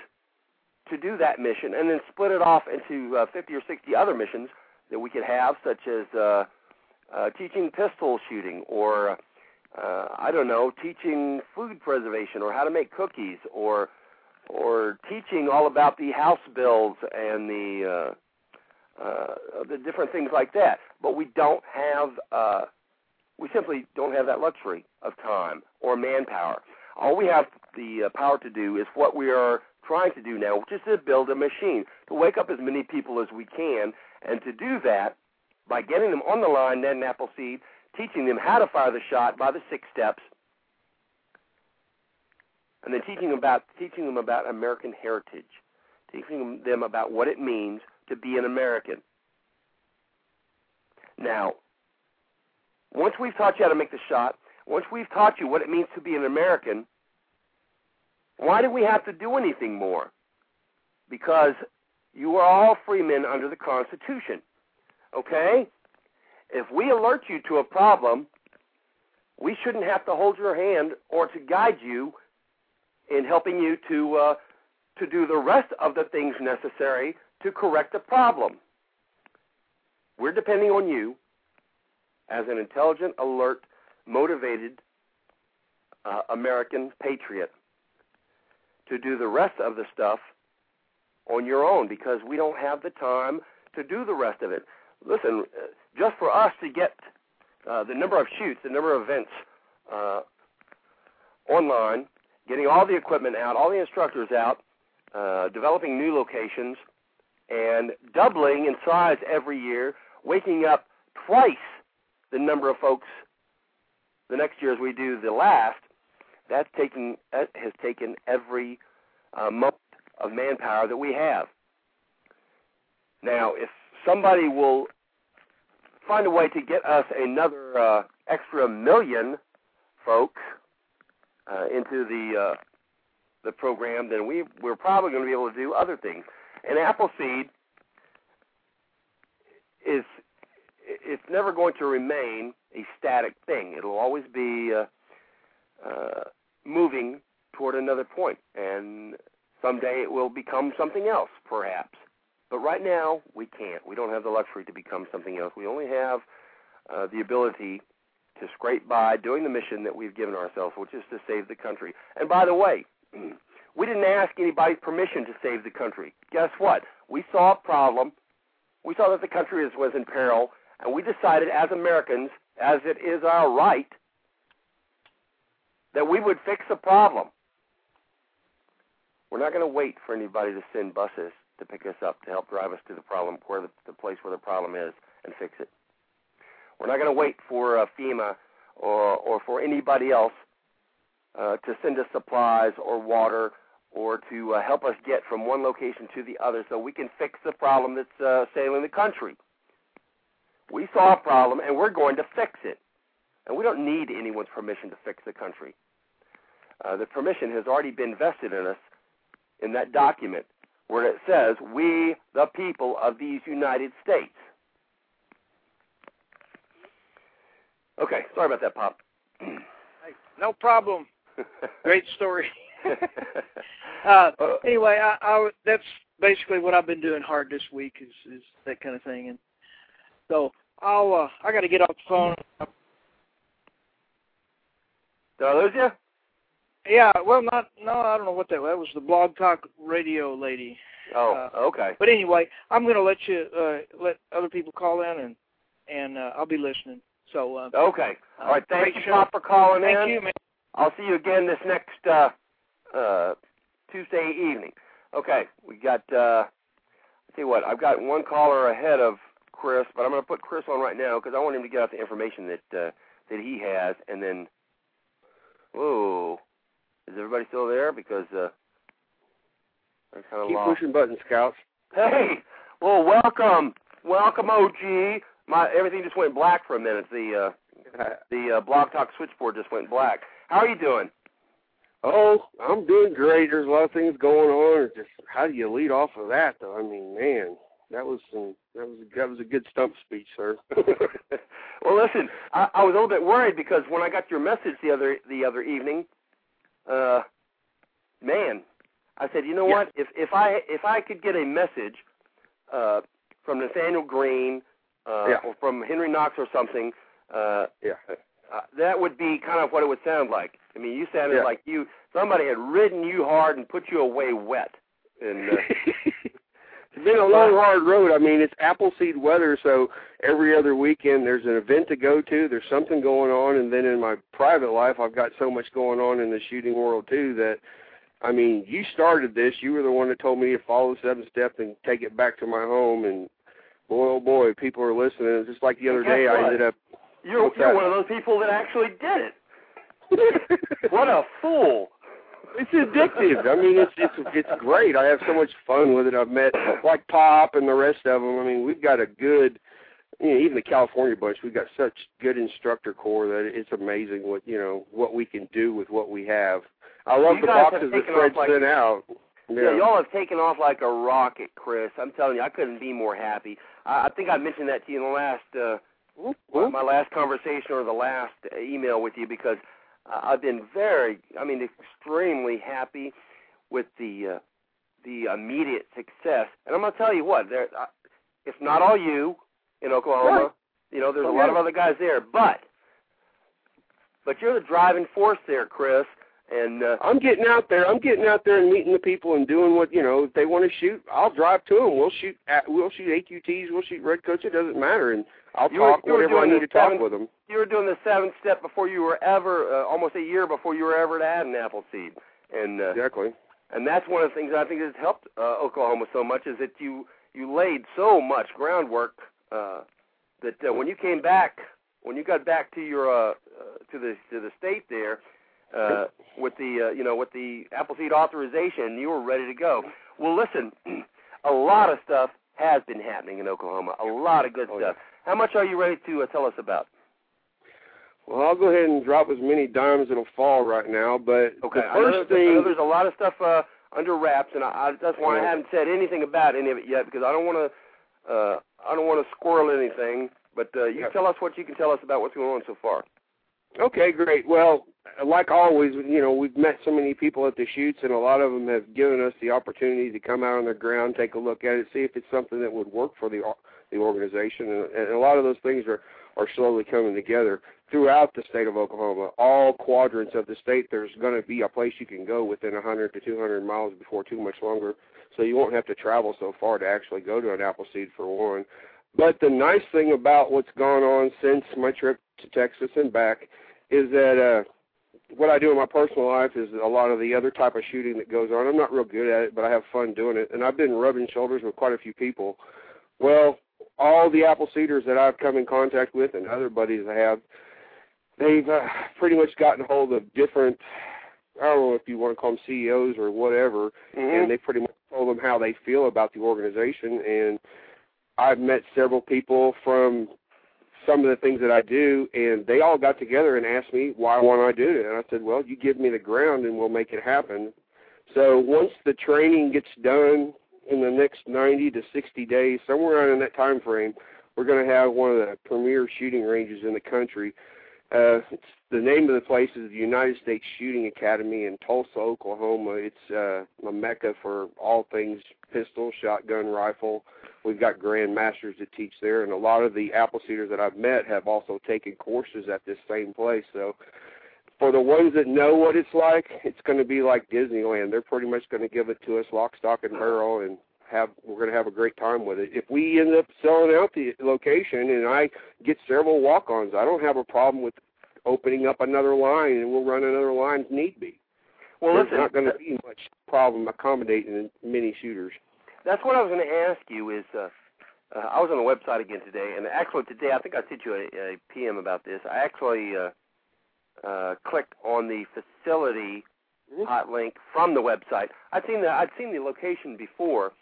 to do that mission and then split it off into uh, 50 or 60 other missions that we could have, such as uh, uh, teaching pistol shooting or uh, I don't know, teaching food preservation or how to make cookies or or teaching all about the house bills and the uh, uh, the different things like that. But we don't have uh, we simply don't have that luxury of time or manpower. All we have the uh, power to do is what we are trying to do now, which is to build a machine to wake up as many people as we can, and to do that by getting them on the line, Ned and Appleseed, teaching them how to fire the shot by the six steps, and then teaching them about teaching them about American heritage, teaching them about what it means to be an American. Now, once we've taught you how to make the shot, once we've taught you what it means to be an American, why do we have to do anything more? Because you are all free men under the Constitution. Okay? If we alert you to a problem, we shouldn't have to hold your hand or to guide you in helping you to uh, to do the rest of the things necessary to correct the problem. We're depending on you as an intelligent, alert, motivated uh, American patriot to do the rest of the stuff on your own because we don't have the time to do the rest of it. Listen, uh, just for us to get uh, the number of shoots, the number of events uh, online, getting all the equipment out, all the instructors out, uh, developing new locations, and doubling in size every year, waking up twice the number of folks the next year as we do the last. That's taken that has taken every uh, moment of manpower that we have. Now, if somebody will find a way to get us another uh, extra million folks uh, into the uh, the program, then we we're probably going to be able to do other things. And Appleseed is it's never going to remain a static thing. It'll always be uh, uh, moving toward another point, and someday it will become something else, perhaps. But right now, we can't. We don't have the luxury to become something else. We only have uh, the ability to scrape by doing the mission that we've given ourselves, which is to save the country. And by the way, [clears throat] we didn't ask anybody's permission to save the country. Guess what? We saw a problem. We saw that the country was in peril, and we decided as Americans, as it is our right, that we would fix the problem. We're not going to wait for anybody to send buses to pick us up to help drive us to the problem, where the, the place where the problem is, and fix it. We're not going to wait for uh, FEMA or or for anybody else uh, to send us supplies or water or to uh, help us get from one location to the other so we can fix the problem that's uh, sailing the country. We saw a problem and we're going to fix it. And we don't need anyone's permission to fix the country. Uh, the permission has already been vested in us in that document where it says, We, the people of these United States. Okay, sorry about that, Pop. hey, no problem. [laughs] Great story. [laughs] uh, anyway, I, I, that's basically what I've been doing hard this week is is that kind of thing, and so I'll uh, I got to get off the phone. Did I lose you? Yeah, well, not no, I don't know what that was. That was the Blog Talk Radio lady. Oh, uh, okay. But anyway, I'm going to let you uh, let other people call in, and and uh, I'll be listening. So uh, okay, all right. Thank you. Pop, for calling Thank in. Thank you, man. I'll see you again this next uh, uh, Tuesday evening. Okay, we got. Uh, I tell you what, I've got one caller ahead of Chris, but I'm going to put Chris on right now because I want him to get out the information that uh, that he has, and then. Whoa, is everybody still there? Because uh, I kind of Keep lost. pushing buttons, scouts. Hey, well, welcome, welcome, OG. My everything just went black for a minute. The uh, [laughs] the uh, Blog Talk switchboard just went black. How are you doing? Oh, I'm doing great. There's a lot of things going on. Just how do you lead off of that, though? I mean, man, that was some that was that was a good stump speech, sir. [laughs] well, listen, I, I was a little bit worried because when I got your message the other the other evening, uh, man, I said, you know Yeah. what? If if I if I could get a message uh, from Nathanael Greene uh, Yeah. or from Henry Knox or something, uh, yeah. uh, that would be kind of what it would sound like. I mean, you sounded Yeah. like you somebody had ridden you hard and put you away wet. And uh, [laughs] it's been a long, hard road. I mean, it's Appleseed weather, so every other weekend there's an event to go to. There's something going on, and then in my private life, I've got so much going on in the shooting world too that. I mean, you started this. You were the one that told me to follow the seven step and take it back to my home. And boy, oh boy, people are listening. Just like the other day, I ended up. you're you're that? one of those people that actually did it. [laughs] What a fool! It's addictive. I mean, it's it's it's great. I have so much fun with it. I've met like Pop and the rest of them. I mean, we've got a good, you know, even the California bunch. We've got such good instructor corps that it's amazing what you know what we can do with what we have. I love You the boxes that Fred like- sent out. Yeah. y'all have taken off like a rocket, Chris. I'm telling you, I couldn't be more happy. I, I think I mentioned that to you in the last uh, my last conversation or the last email with you because I've been very, I mean, extremely happy with the uh, the immediate success. And I'm gonna tell you what, there, uh, it's not all you in Oklahoma. Right. You know, there's Oh, a lot of other guys there, but but you're the driving force there, Chris. And uh, I'm getting out there. I'm getting out there and meeting the people and doing what you know. If they want to shoot, I'll drive to them. We'll shoot. At, we'll shoot AQTs. We'll shoot redcoats. It doesn't matter. And I'll You talk were whatever I need to talk seven- with them. you were doing the seventh step before you were ever, uh, almost a year before you were ever to add an Appleseed. And uh, Exactly. and that's one of the things I think has helped uh, Oklahoma so much is that you you laid so much groundwork uh, that uh, when you came back, when you got back to your uh, uh, to the to the state there uh, with the uh, you know with the Appleseed authorization, you were ready to go. Well, listen, [clears throat] a lot of stuff has been happening in Oklahoma. A lot of good Oh, stuff. How much are you ready to uh, tell us about? Well, I'll go ahead and drop as many dimes that'll fall right now. But Okay. the I first I thing, there's a lot of stuff uh, under wraps, and I, I, that's why I Yeah. haven't said anything about any of it yet because I don't want to. Uh, I don't want to squirrel anything. But uh, you Yeah. tell us what you can tell us about what's going on so far. Okay, great. Well, like always, you know, we've met so many people at the shoots, and a lot of them have given us the opportunity to come out on the ground, take a look at it, see if it's something that would work for the the organization, and, and a lot of those things are are slowly coming together throughout the state of Oklahoma. All quadrants of the state, there's going to be a place you can go within 100 to 200 miles before too much longer, so you won't have to travel so far to actually go to an Appleseed for one. But the nice thing about what's gone on since my trip to Texas and back is that uh what I do in my personal life is a lot of the other type of shooting that goes on. I'm not real good at it, but I have fun doing it. And I've been rubbing shoulders with quite a few people. Well, all the Appleseeders that I've come in contact with and other buddies I have, they've uh, pretty much gotten hold of different I don't know if you want to call them CEOs or whatever, Mm-hmm. and they pretty much told them how they feel about the organization. And I've met several people from some of the things that I do, and they all got together and asked me why won't I do it. And I said, well, you give me the ground and we'll make it happen. So once the training gets done in the next 90 to 60 days, somewhere around in that time frame, we're going to have one of the premier shooting ranges in the country. Uh, it's the name of the place is the United States Shooting Academy in Tulsa, Oklahoma. It's uh, a mecca for all things pistol, shotgun, rifle. We've got grand masters that teach there, and a lot of the Appleseeders that I've met have also taken courses at this same place. So, for the ones that know what it's like, it's going to be like Disneyland. They're pretty much going to give it to us lock, stock, and barrel, and have we're going to have a great time with it. If we end up selling out the location and I get several walk-ons, I don't have a problem with opening up another line, and we'll run another line if need be. Well, There's listen, not going to be much problem accommodating many shooters. that's what I was going to ask you. Is uh, uh, I was on the website again today, and actually today I think I sent you a, a PM about this. I actually uh, uh, clicked on the facility hot link from the website. I'd seen the I'd seen the location before,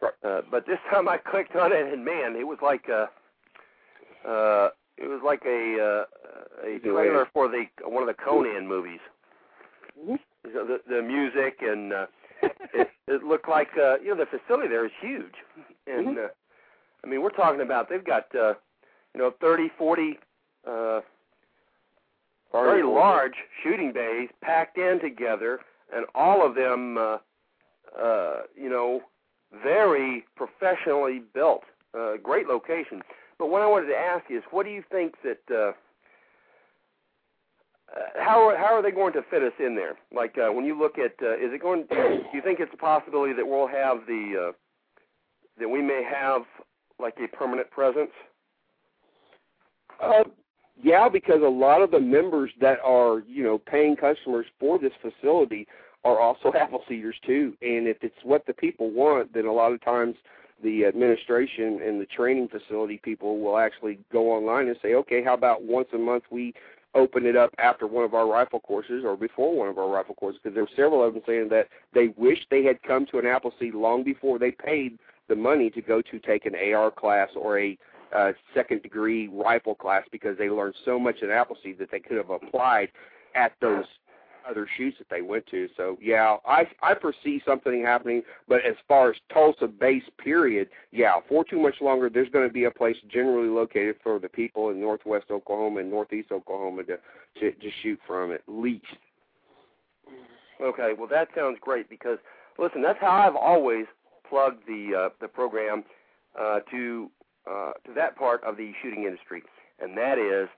Right. uh, but this time I clicked on it, and man, it was like a uh, it was like a uh, a trailer for the one of the Conan movies. Mhm. You know, the the music and uh, [laughs] it it looked like uh, you know the facility there is huge, and Mhm. uh, I mean we're talking about they've got uh, you know thirty forty. Uh, very large shooting bays packed in together, and all of them, uh, uh, you know, very professionally built. Uh, great location. But what I wanted to ask is, what do you think that? Uh, uh, how are, how are they going to fit us in there? Like uh, when you look at, uh, is it going? Do you think it's a possibility that we'll have the uh, that we may have like a permanent presence? Uh, yeah, because a lot of the members that are, you know, paying customers for this facility are also [laughs] Appleseeders too. And if it's what the people want, then a lot of times the administration and the training facility people will actually go online and say, okay, how about once a month we open it up after one of our rifle courses or before one of our rifle courses? Because there were several of them saying that they wish they had come to an Appleseed long before they paid the money to go to take an AR class or a uh, second degree rifle class because they learned so much in Appleseed that they could have applied at those other shoots that they went to. So yeah, I I foresee something happening. But as far as Tulsa base period, yeah, for too much longer, there's going to be a place generally located for the people in Northwest Oklahoma and Northeast Oklahoma to to, to shoot from at least. Okay, well that sounds great because listen, that's how I've always plugged the uh, the program uh, to uh, to that part of the shooting industry, and that is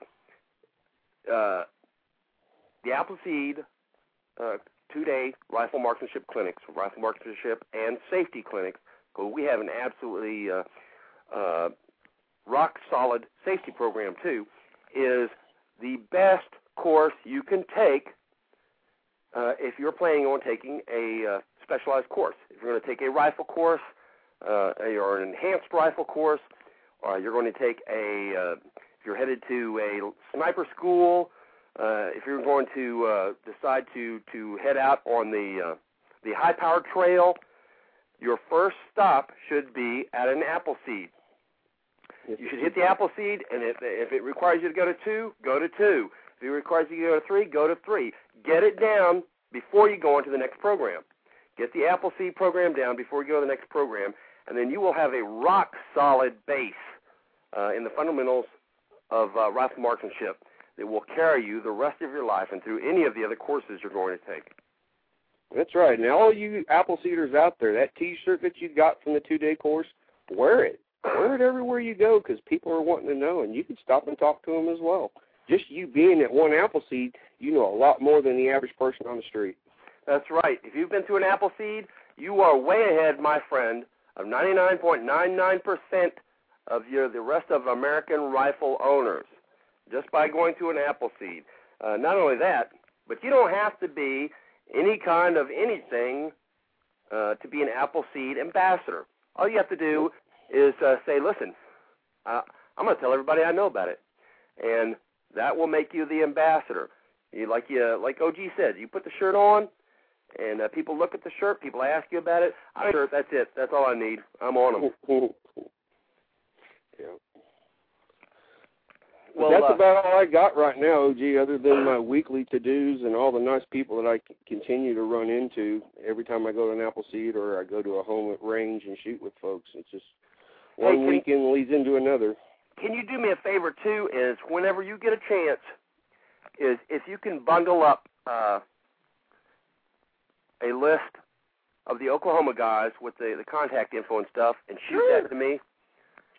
uh, the Appleseed uh, two-day rifle marksmanship clinics, rifle marksmanship and safety clinics. Because we have an absolutely uh, uh, rock solid safety program too. Is the best course you can take uh, if you're planning on taking a uh, specialized course. If you're going to take a rifle course uh, or an enhanced rifle course, or you're going to take a, uh, if you're headed to a sniper school, uh, if you're going to uh, decide to to head out on the uh, the high power trail, your first stop should be at an Appleseed. You should hit the Appleseed, and if if it requires you to go to two, go to two. If it requires you to go to three, go to three. Get it down before you go into the next program. Get the Appleseed program down before you go to the next program, and then you will have a rock solid base uh, in the fundamentals of uh, rifle marksmanship that will carry you the rest of your life and through any of the other courses you're going to take. That's right. Now, all you Appleseeders out there, that T-shirt that you got from the two-day course, wear it. Wear it everywhere you go because people are wanting to know, and you can stop and talk to them as well. Just you being at one Appleseed, you know a lot more than the average person on the street. That's right. If you've been to an Appleseed, you are way ahead, my friend, of 99.99% of your the rest of American rifle owners just by going to an Appleseed. Uh, not only that, but you don't have to be any kind of anything uh, to be an Appleseed ambassador. All you have to do is uh, say, listen, uh, I'm going to tell everybody I know about it, and that will make you the ambassador. You, like you, like OG said, you put the shirt on, and uh, people look at the shirt. People ask you about it. I'm sure that's it. That's all I need. I'm on them. [laughs] yeah. Well, that's uh, about all I got right now, OG. Other than my weekly to dos and all the nice people that I c- continue to run into every time I go to an Appleseed or I go to a home at range and shoot with folks. It's just one can- weekend leads into another. Can you do me a favor too? Is whenever you get a chance, is if you can bundle up uh, a list of the Oklahoma guys with the the contact info and stuff, and shoot Sure. that to me.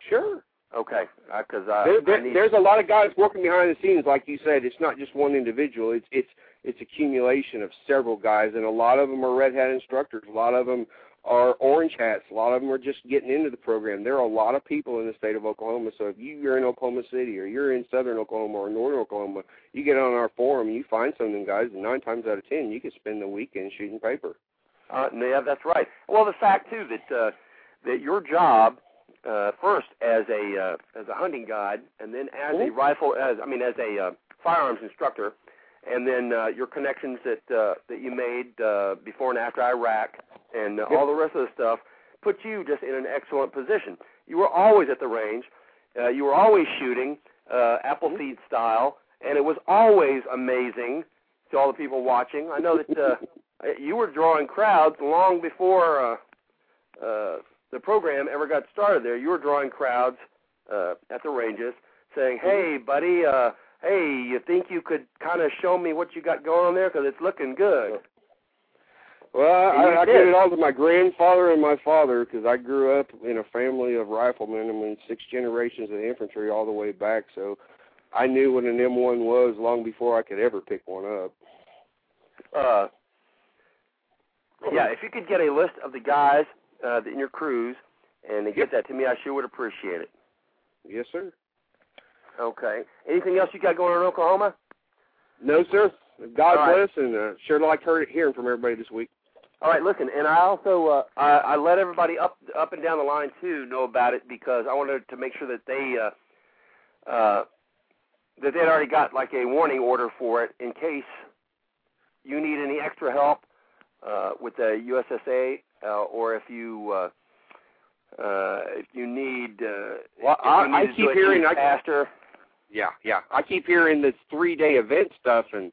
Sure. Okay, because uh, There, I there, need, there's a lot of guys working behind the scenes, like you said. It's not just one individual. It's it's it's accumulation of several guys, and a lot of them are red hat instructors. A lot of them are orange hats. A lot of them are just getting into the program. There are a lot of people in the state of Oklahoma. So if you're in Oklahoma City or you're in Southern Oklahoma or Northern Oklahoma, you get on our forum and you find some of them guys, and nine times out of ten, you can spend the weekend shooting paper. Uh, yeah, that's right. Well, the fact too that uh, that your job uh, first as a uh, as a hunting guide, and then as a rifle, as I mean, as a uh, firearms instructor, and then uh, your connections that uh, that you made uh, before and after Iraq, and uh, all the rest of the stuff, put you just in an excellent position. You were always at the range. Uh, you were always shooting uh, Appleseed style, and it was always amazing to all the people watching. I know that. Uh, [laughs] you were drawing crowds long before uh, uh, the program ever got started. There, you were drawing crowds uh, at the ranges, saying, "Hey, buddy, uh, hey, you think you could kind of show me what you got going on there? Because it's looking good." Well, I, I did. it all to my grandfather and my father because I grew up in a family of riflemen. I mean, six generations of infantry all the way back. So I knew what an M1 was long before I could ever pick one up. Uh, yeah, if you could get a list of the guys uh, in your crews and to get that to me, I sure would appreciate it. Yes, sir. Okay. Anything else you got going on in Oklahoma? No, sir. God All right. bless, and uh, sure like heard hearing from everybody this week. All right, listen, and I also uh, I, I let everybody up up and down the line too know about it because I wanted to make sure that they uh, uh, that they'd already got like a warning order for it in case you need any extra help uh, with the USSA uh, or if you uh, uh, if you need uh, Well, I- need I keep hearing- I- faster. Yeah, yeah. I keep hearing this three day event stuff, and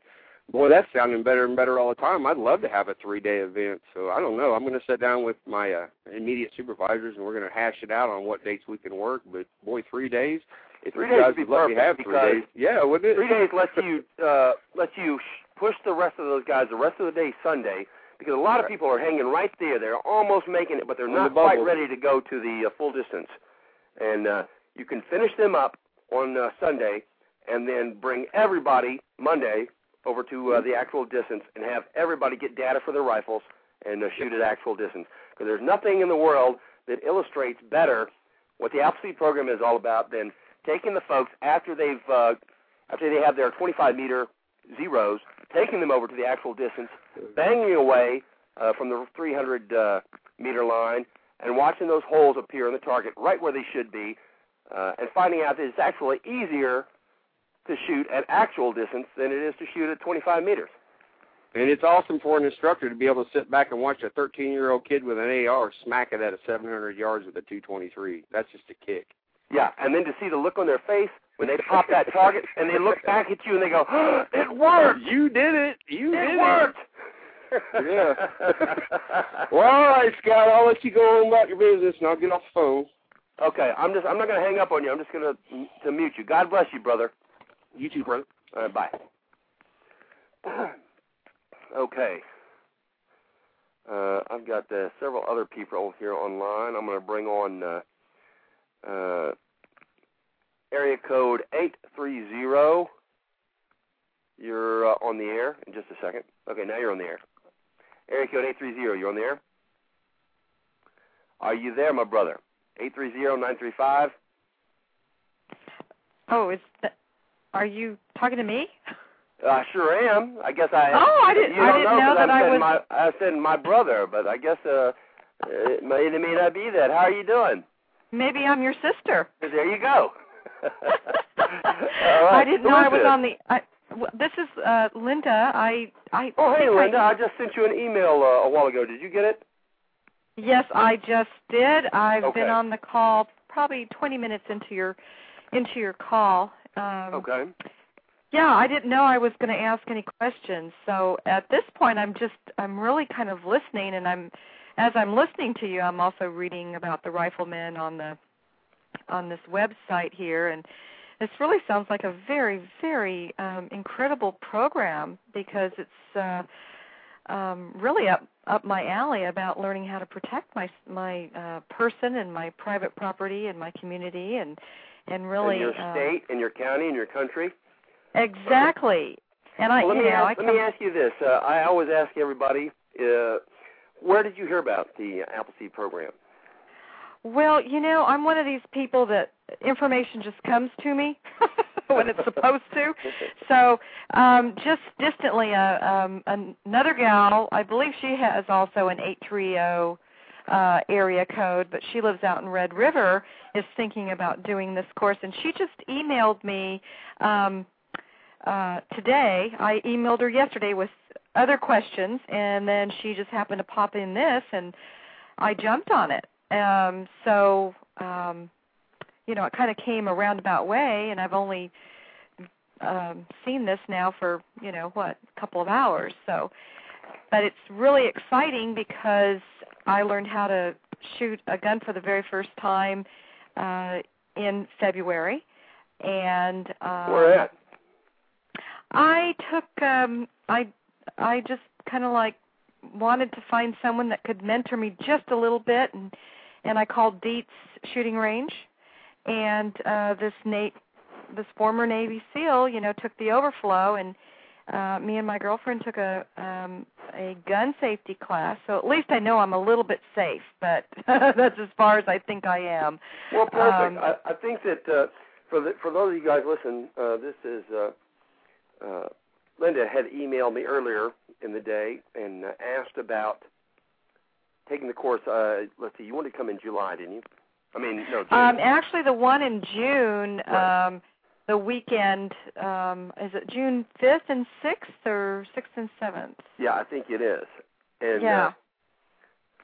Boy, that's sounding better and better all the time. I'd love to have a three-day event. So I don't know. I'm going to sit down with my uh, immediate supervisors, and we're going to hash it out on what dates we can work. But boy, three days. If Three you days guys would let me have perfect three days, yeah, wouldn't it? Three days lets you uh, lets you sh- push the rest of those guys the rest of the day Sunday because a lot of people are hanging right there. They're almost making it, but they're not the quite ready to go to the uh, full distance. And uh, you can finish them up on uh, Sunday, and then bring everybody Monday over to uh, the actual distance and have everybody get data for their rifles and uh, shoot at actual distance. Because there's nothing in the world that illustrates better what the Appleseed program is all about than taking the folks after they've uh, after they have their 25 meter zeros, taking them over to the actual distance, banging away uh, from the 300 uh, meter line, and watching those holes appear on the target right where they should be, uh, and finding out that it's actually easier to shoot at actual distance than it is to shoot at 25 meters. And it's awesome for an instructor to be able to sit back and watch a 13-year-old kid with an AR smack it at a 700 yards with a 223. That's just a kick. Yeah, and then to see the look on their face when they pop that target and they look back at you and they go, oh, "It [gasps] worked! You did it. You did It worked!" [laughs] Yeah. [laughs] Well, all right, Scott. I'll let you go on about your business, and I'll get off the phone. okay, I'm just I'm not going to hang up on you. I'm just going to to mute you. God bless you, brother. You too, brother. All right, bye. [clears throat] okay. Uh, I've got uh, several other people here online. I'm going to bring on uh, uh, area code 830. You're uh, on the air in just a second. Okay, now you're on the air. Area code 830, you're on the air? Are you there, my brother? 830-935? Oh, is that? Are you talking to me? I sure am. I guess I. Oh, I didn't- You I don't didn't know that I I said was- My, I said my brother, but I guess uh, it may, it may not be that. How are you doing? Maybe I'm your sister. There you go. All I didn't know I was on the. I, w- this is uh Linda. I I. Oh, hey, think I- Linda. I just sent you an email uh, a while ago. Did you get it? Yes, I just did. I've Okay. been on the call probably 20 minutes into your into your call. Um, Okay. Yeah, I didn't know I was going to ask any questions. So at this point, I'm just I'm really kind of listening, and I'm as I'm listening to you, I'm also reading about the riflemen on the on this website here, and this really sounds like a very very um, incredible program because it's uh, um, really up up my alley about learning how to protect my my uh, person and my private property and my community and and really in your uh, state, in your county, in your country. Exactly. And I, Well, let you me know, ask, I let me ask you this. Uh, I always ask everybody, uh, where did you hear about the Appleseed program? Well, you know, I'm one of these people that information just comes to me [laughs] when it's supposed to. So, um, just distantly, uh, um, another gal, I believe she has also an 830 uh, area code, but she lives out in Red River, is thinking about doing this course, and she just emailed me um, uh, today. I emailed her yesterday with other questions, and then she just happened to pop in this, and I jumped on it. Um, so, um, you know, it kind of came a roundabout way, and I've only um, seen this now for you know what, a couple of hours. So, but it's really exciting because I learned how to shoot a gun for the very first time uh, in February, and um, Where at? I took um I I just kind of like wanted to find someone that could mentor me just a little bit and and I called Dietz shooting range and uh this Nate this former Navy SEAL, you know, took the overflow and uh me and my girlfriend took a um a gun safety class. So at least I know I'm a little bit safe, but [laughs] that's as far as I think I am. Well, perfect. Um, I, I think that uh, for the, for those of you guys listen, uh, this is uh, uh, Linda had emailed me earlier in the day and uh, asked about taking the course. Uh, let's see, you wanted to come in July, didn't you? I mean, no. June. Um, actually, the one in June, Right. um, the weekend, um, is it June 5th and 6th or 6th and 7th? yeah, I think it is. And yeah. uh,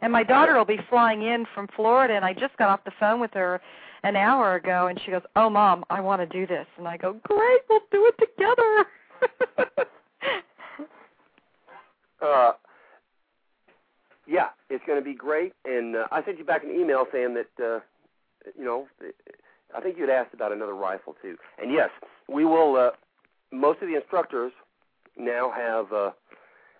and my daughter will be flying in from Florida, and I just got off the phone with her an hour ago, and she goes, "Oh, mom, I want to do this," and I go, "Great, we'll do it together." [laughs] Uh, yeah, it's going to be great. And uh, I sent you back an email saying that, uh, you know, I think you'd asked about another rifle too. And yes, we will. Uh, most of the instructors now have uh,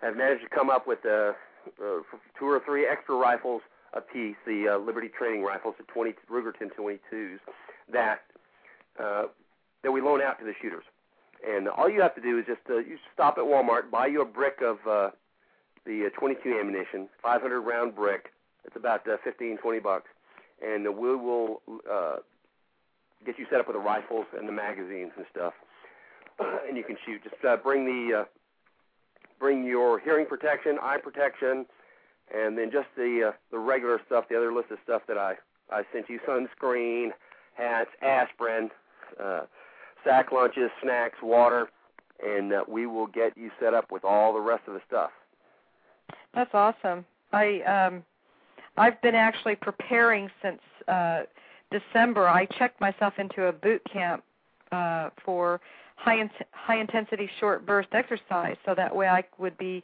have managed to come up with uh, uh, two or three extra rifles a piece, the uh, Liberty training rifles, the 20 Ruger 1022s, that uh, that we loan out to the shooters. And all you have to do is just uh, you stop at Walmart, buy you a brick of uh, the uh, 22 ammunition, 500 round brick. It's about uh, 15, 20 bucks, and uh, we will uh, get you set up with the rifles and the magazines and stuff, uh, and you can shoot. Just uh, bring the uh, bring your hearing protection, eye protection, and then just the uh, the regular stuff, the other list of stuff that I I sent you: sunscreen, hats, aspirin, uh, sack lunches, snacks, water, and uh, we will get you set up with all the rest of the stuff. That's awesome. I um I've been actually preparing since uh December. I checked myself into a boot camp uh for high in- high intensity short burst exercise so that way I would be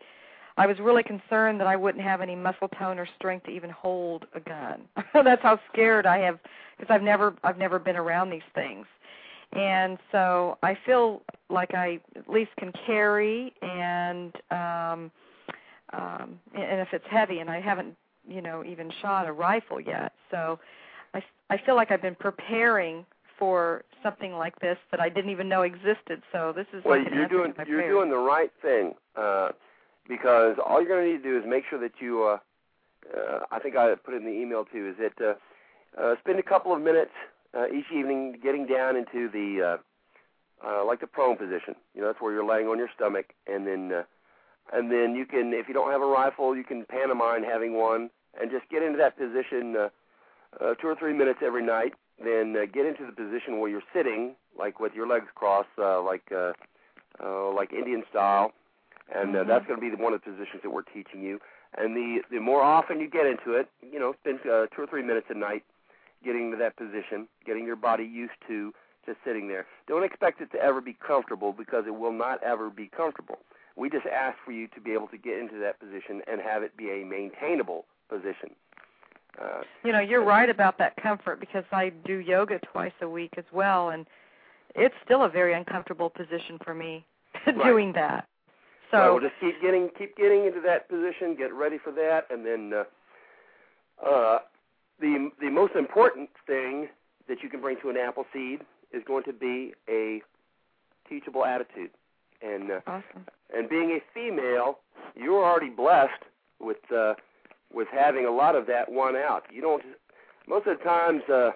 I was really concerned that I wouldn't have any muscle tone or strength to even hold a gun. [laughs] That's how scared I have because I've never I've never been around these things. And so I feel like I at least can carry and um um and if it's heavy and I haven't you know even shot a rifle yet. So I I feel like I've been preparing for something like this that I didn't even know existed. So this is well, like you're doing you're prayer. doing the right thing uh, because all you're going to need to do is make sure that you. Uh, uh, I think I put it in the email too. Is that uh, uh, spend a couple of minutes uh, each evening getting down into the uh, uh, like the prone position. You know, that's where you're laying on your stomach, and then uh, and then you can, if you don't have a rifle, you can pantomime having one, and just get into that position uh, uh, two or three minutes every night. Then uh, get into the position where you're sitting, like with your legs crossed, uh, like uh, uh, like Indian style, and uh, Mhm. that's going to be the, one of the positions that we're teaching you. And the the more often you get into it, you know, spend uh, two or three minutes a night getting to that position, getting your body used to just sitting there. Don't expect it to ever be comfortable because it will not ever be comfortable. We just ask for you to be able to get into that position and have it be a maintainable position. Uh, You know, you're right about that comfort because I do yoga twice a week as well, and it's still a very uncomfortable position for me [laughs] doing that. So we'll just keep getting keep getting into that position, get ready for that, and then uh, uh, the the most important thing that you can bring to an Appleseed is going to be a teachable attitude, and uh, awesome. and being a female, you're already blessed with uh, with having a lot of that one out. You don't most of the times uh,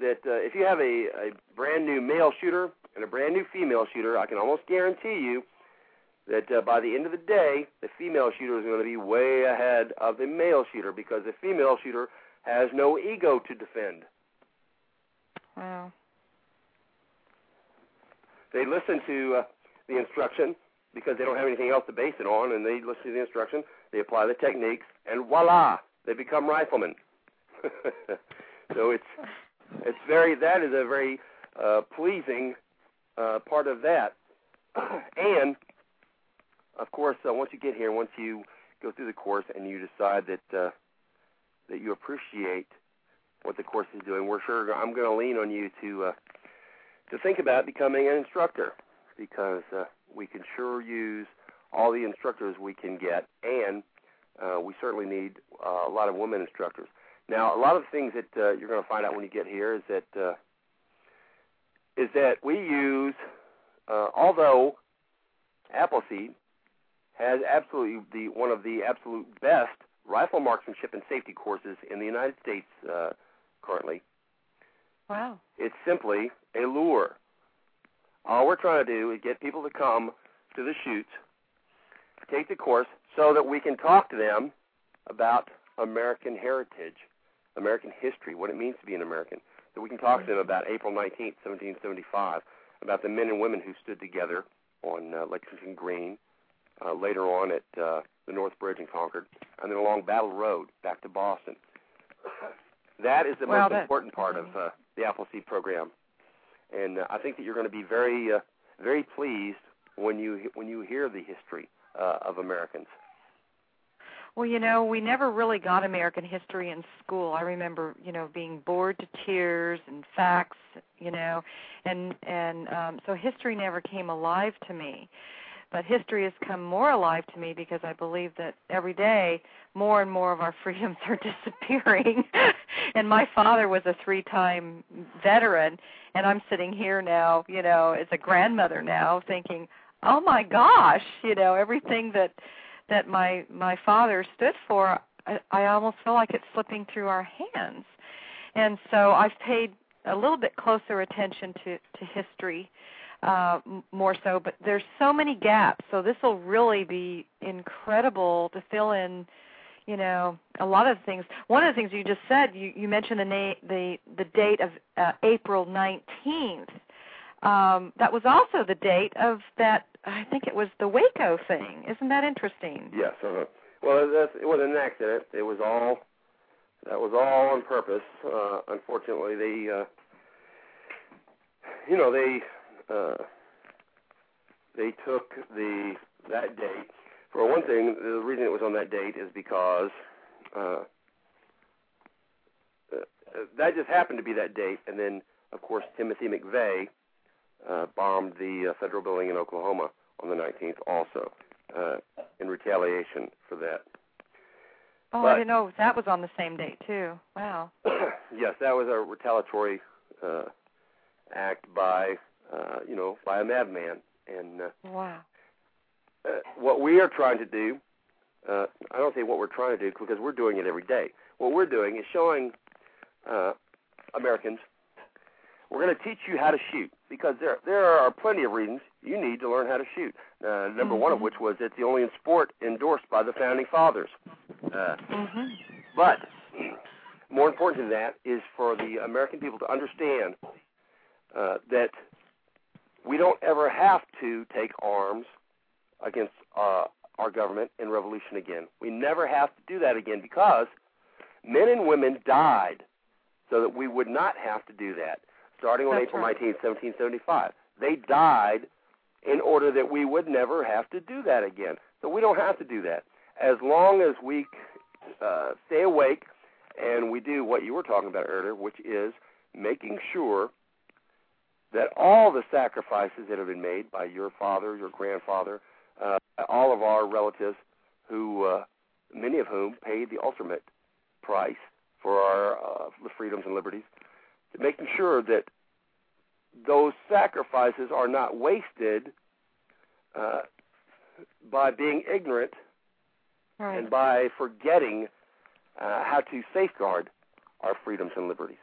that uh, if you have a, a brand new male shooter and a brand new female shooter, I can almost guarantee you that uh, by the end of the day, the female shooter is going to be way ahead of the male shooter because the female shooter has no ego to defend. Wow. They listen to uh, the instruction because they don't have anything else to base it on, and they listen to the instruction. They apply the techniques, and voila, they become riflemen. [laughs] so it's it's very that is a very uh, pleasing uh, part of that, [clears throat] and of course, uh, once you get here, once you go through the course and you decide that uh, that you appreciate what the course is doing, we're sure I'm going to lean on you to uh, to think about becoming an instructor because uh, we can sure use all the instructors we can get, and uh, we certainly need uh, a lot of women instructors. Now, a lot of the things that uh, you're going to find out when you get here is that uh, is that we use, uh, although Appleseed has absolutely the one of the absolute best rifle marksmanship and safety courses in the United States uh, currently. Wow. It's simply a lure. All we're trying to do is get people to come to the shoots, take the course, so that we can talk to them about American heritage, American history, what it means to be an American. That we can talk to them about April 19th, 1775, about the men and women who stood together on uh, Lexington Green, uh, later on at uh, the North Bridge in Concord, and then along Battle Road back to Boston. That is the Well, most important part of uh, the Appleseed program, and uh, I think that you're going to be very, uh, very pleased when you when you hear the history uh, of Americans. Well, you know, we never really got American history in school. I remember, you know, being bored to tears and facts, you know, and and um so history never came alive to me. But history has come more alive to me because I believe that every day more and more of our [laughs] freedoms are disappearing. [laughs] [laughs] and my father was a three-time veteran, and I'm sitting here now, you know, as a grandmother now thinking, "Oh my gosh, you know, everything that that my my father stood for, I, I almost feel like it's slipping through our hands. And so I've paid a little bit closer attention to to history uh more so but there's so many gaps so this will really be incredible to fill in you know a lot of things one of the things you just said you you mentioned the na- the the date of uh, April 19th um that was also the date of that I think it was the Waco thing. Isn't that interesting? Yes. Uh-huh. Well, that's, it wasn't an accident. It was all that was all on purpose. Uh, unfortunately, they, uh, you know, they uh, they took the that date. For one thing, the reason it was on that date is because uh, uh, that just happened to be that date, and then of course Timothy McVeigh uh, bombed the uh, federal building in Oklahoma on the 19th, also uh, in retaliation for that. Oh, But- I didn't know that was on the same date too. Wow. [coughs] yes, that was a retaliatory uh, act by, uh, you know, by a madman. And uh, Wow. Uh, what we are trying to do, uh, I don't say what we're trying to do because we're doing it every day. What we're doing is showing uh, Americans we're going to teach you how to shoot because there there are plenty of reasons you need to learn how to shoot. Uh, number one of Mhm. which was it's the only sport endorsed by the founding fathers. Uh, Mhm. but [clears throat] more important than that is for the American people to understand uh, that we don't ever have to take arms against uh, our government and revolution again. We never have to do that again because men and women died so that we would not have to do that. Starting on That's April right. 19, 1775, they died in order that we would never have to do that again. So we don't have to do that as long as we uh, stay awake and we do what you were talking about earlier, which is making sure that all the sacrifices that have been made by your father, your grandfather, uh, all of our relatives, who uh, many of whom paid the ultimate price for our uh, the freedoms and liberties, making sure that those sacrifices are not wasted uh, by being ignorant Right. and by forgetting uh, how to safeguard our freedoms and liberties.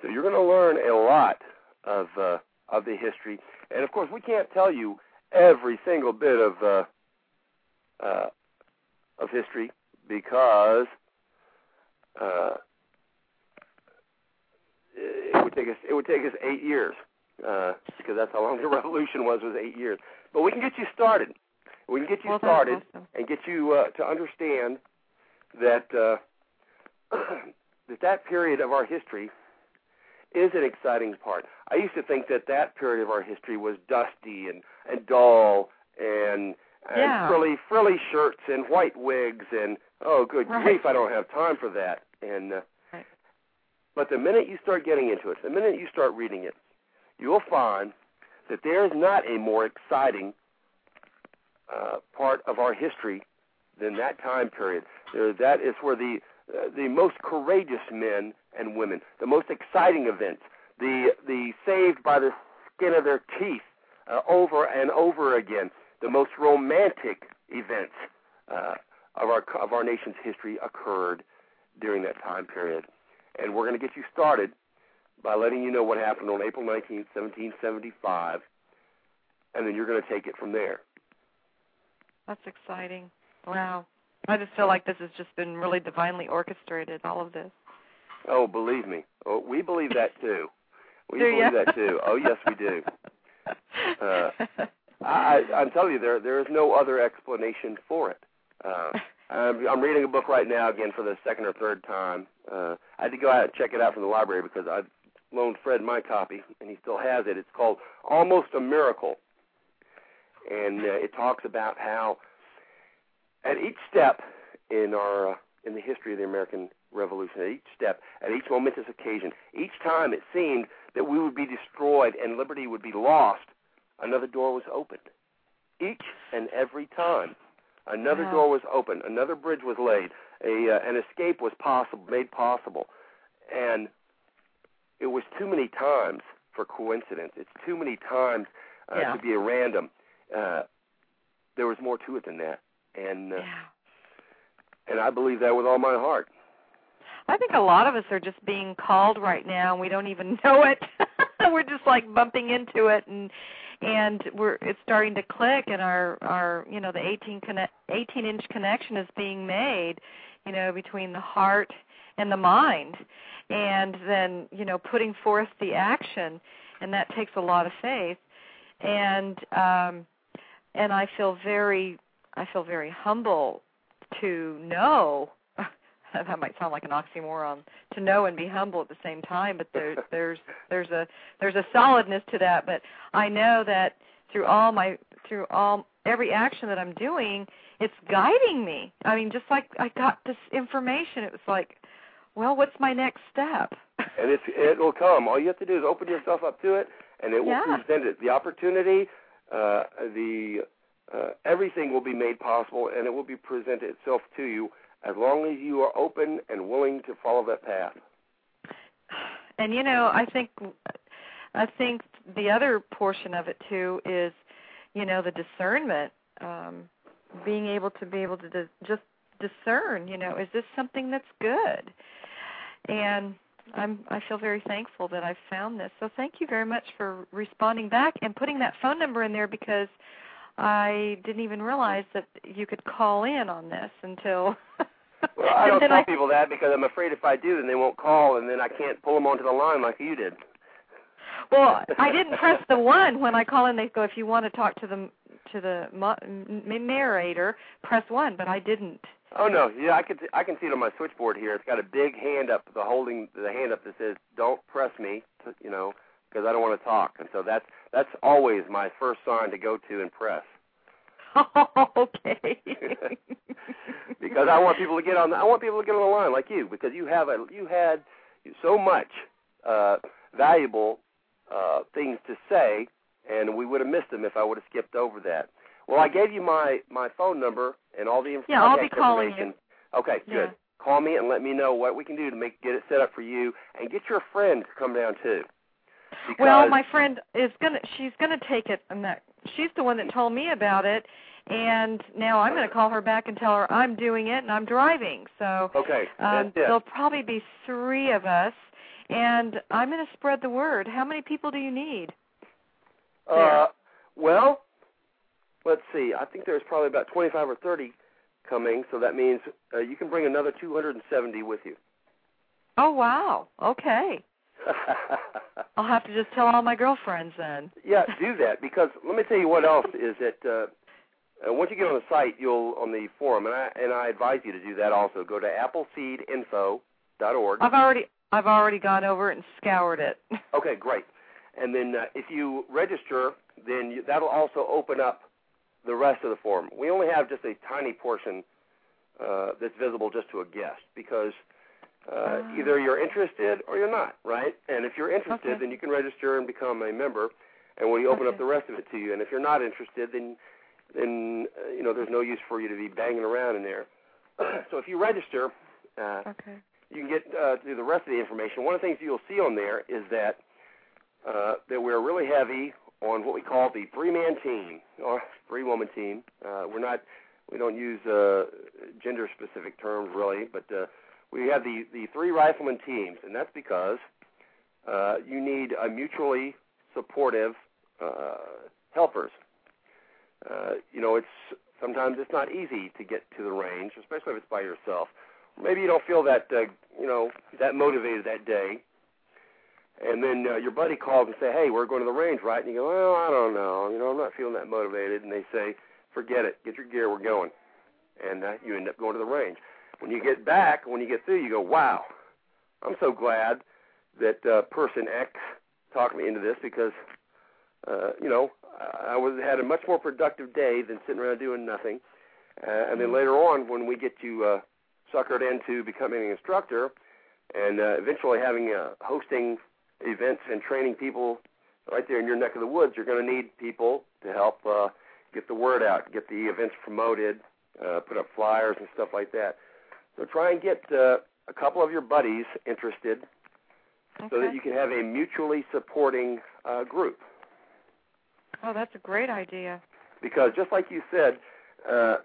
So you're going to learn a lot of uh, of the history, and of course, we can't tell you every single bit of uh, uh, of history because uh, it would take us it would take us eight years uh, because that's how long the [laughs] revolution was was eight years. But we can get you started. We can get you well, started awesome. and get you uh, to understand that uh, [clears throat] that that period of our history is an exciting part. I used to think that that period of our history was dusty and and dull and and Yeah. frilly frilly shirts and white wigs and oh good Right. grief I don't have time for that and uh, Right. but the minute you start getting into it the minute you start reading it you'll find that there is not a more exciting uh, part of our history than that time period. There, that is where the uh, the most courageous men and women, the most exciting events, the the saved by the skin of their teeth uh, over and over again, the most romantic events uh, of our of our nation's history occurred during that time period. And we're going to get you started by letting you know what happened on April 19, 1775, and then you're going to take it from there. That's exciting. Wow. I just feel like this has just been really divinely orchestrated, all of this. Oh, believe me. Oh, we believe that too. We Do believe ya? that too. Oh, yes, we do. [laughs] Uh, I, I, I'm telling you, there there is no other explanation for it. Uh, I'm, I'm reading a book right now again for the second or third time. Uh, I had to go out and check it out from the library because I loaned Fred my copy, and he still has it. It's called Almost a Miracle, and uh, it talks about how at each step in our uh, in the history of the American Revolution, at each step, at each momentous occasion, each time it seemed that we would be destroyed and liberty would be lost, another door was opened. Each and every time, another Wow. door was opened, another bridge was laid, a uh, an escape was possible, made possible, and it was too many times for coincidence. It's too many times uh, Yeah. to be a random. Uh, there was more to it than that, and uh, Yeah. and I believe that with all my heart. I think a lot of us are just being called right now and we don't even [laughs] know it. [laughs] we're just like bumping into it and and we're it's starting to click and our our you know the 18 connect, 18 inch connection is being made, you know, between the heart and the mind and then, you know, putting forth the action and that takes a lot of faith. And um and I feel very I feel very humble to know [laughs] that might sound like an oxymoron to know and be humble at the same time but there [laughs] there's there's a there's a solidness to that but i know that through all my through all every action that i'm doing it's guiding me i mean just like i got this information it was like well what's my next step and it's it will come. All you have to do is open yourself up to it, and it will Yeah. present it. The opportunity, uh, the uh, everything will be made possible, and it will be presented itself to you as long as you are open and willing to follow that path. and you know i think i think the other portion of it too is you know the discernment um being able to be able to dis- just discern you know is this something that's good and i'm i feel very thankful that i've found this so thank you very much for responding back and putting that phone number in there because i didn't even realize that you could call in on this until [laughs] Well, I [laughs] don't tell I, people that because I'm afraid if I do, then they won't call, and then I can't pull them onto the line like you did. Well, I [laughs] didn't press the one when I call in. They go, if you want to talk to the to the mo- m- narrator, press one. But I didn't. Oh no, yeah, I can I can see it on my switchboard here. It's got a big hand up, the holding the hand up that says "Don't press me," to, you know, because I don't want to talk. And so that's that's always my first sign to go to and press. [laughs] okay. [laughs] because I want people to get on. The, I want people to get on the line like you because you have a you had so much uh, valuable uh, things to say, and we would have missed them if I would have skipped over that. Well, I gave you my my phone number and all the inf- Yeah, I'll be calling information. Okay, Yeah. good. Call me and let me know what we can do to make get it set up for you, and get your friend to come down too. Well, my friend is gonna. She's gonna take it. I'm not. She's the one that told me about it, and now I'm gonna call her back and tell her I'm doing it and I'm driving. So okay, um, that's it. there'll probably be three of us, and I'm gonna spread the word. How many people do you need? Uh, well, let's see. I think there's probably about 25 or 30 coming, so that means uh, you can bring another 270 with you. Oh wow. Okay. [laughs] I'll have to just tell all my girlfriends then. yeah, do [laughs] that because let me tell you what else is that uh, uh, once you get on the site, you'll on the forum, and I and I advise you to do that also. Go to appleseedinfo.org. I've already I've already gone over it and scoured it. [laughs] Okay, great. And then uh, if you register, then you, that'll also open up the rest of the forum. We only have just a tiny portion uh, that's visible just to a guest because uh, Ah. either you're interested or you're not, right? And if you're interested, Okay. then you can register and become a member, and we open up the rest of it to you. And if you're not interested, then then uh, you know there's no use for you to be banging around in there. [clears throat] so if you register, uh, okay. you can get uh, to the rest of the information. One of the things you'll see on there is that uh, that we're really heavy on what we call the three-man team or three-woman team. Uh, we're not we don't use uh, gender-specific terms really, but uh, we have the the three rifleman teams, and that's because uh, you need a mutually supportive uh, helpers. Uh, you know, it's sometimes it's not easy to get to the range, especially if it's by yourself. Maybe you don't feel that uh, you know that motivated that day, and then uh, your buddy calls and say, "Hey, we're going to the range, right?" And you go, "Well, I don't know. You know, I'm not feeling that motivated." And they say, "Forget it. Get your gear. We're going." And uh, you end up going to the range. When you get back, when you get through, you go, "Wow, I'm so glad that uh, person X talked me into this because, uh, you know, I was had a much more productive day than sitting around doing nothing." uh, and then later on when we get you uh, suckered into becoming an instructor and uh, eventually having uh, hosting events and training people right there in your neck of the woods, you're going to need people to help uh, get the word out, get the events promoted, uh, put up flyers and stuff like that. So try and get uh, a couple of your buddies interested Okay. so that you can have a mutually supporting uh, group. Oh, that's a great idea. Because just like you said, uh,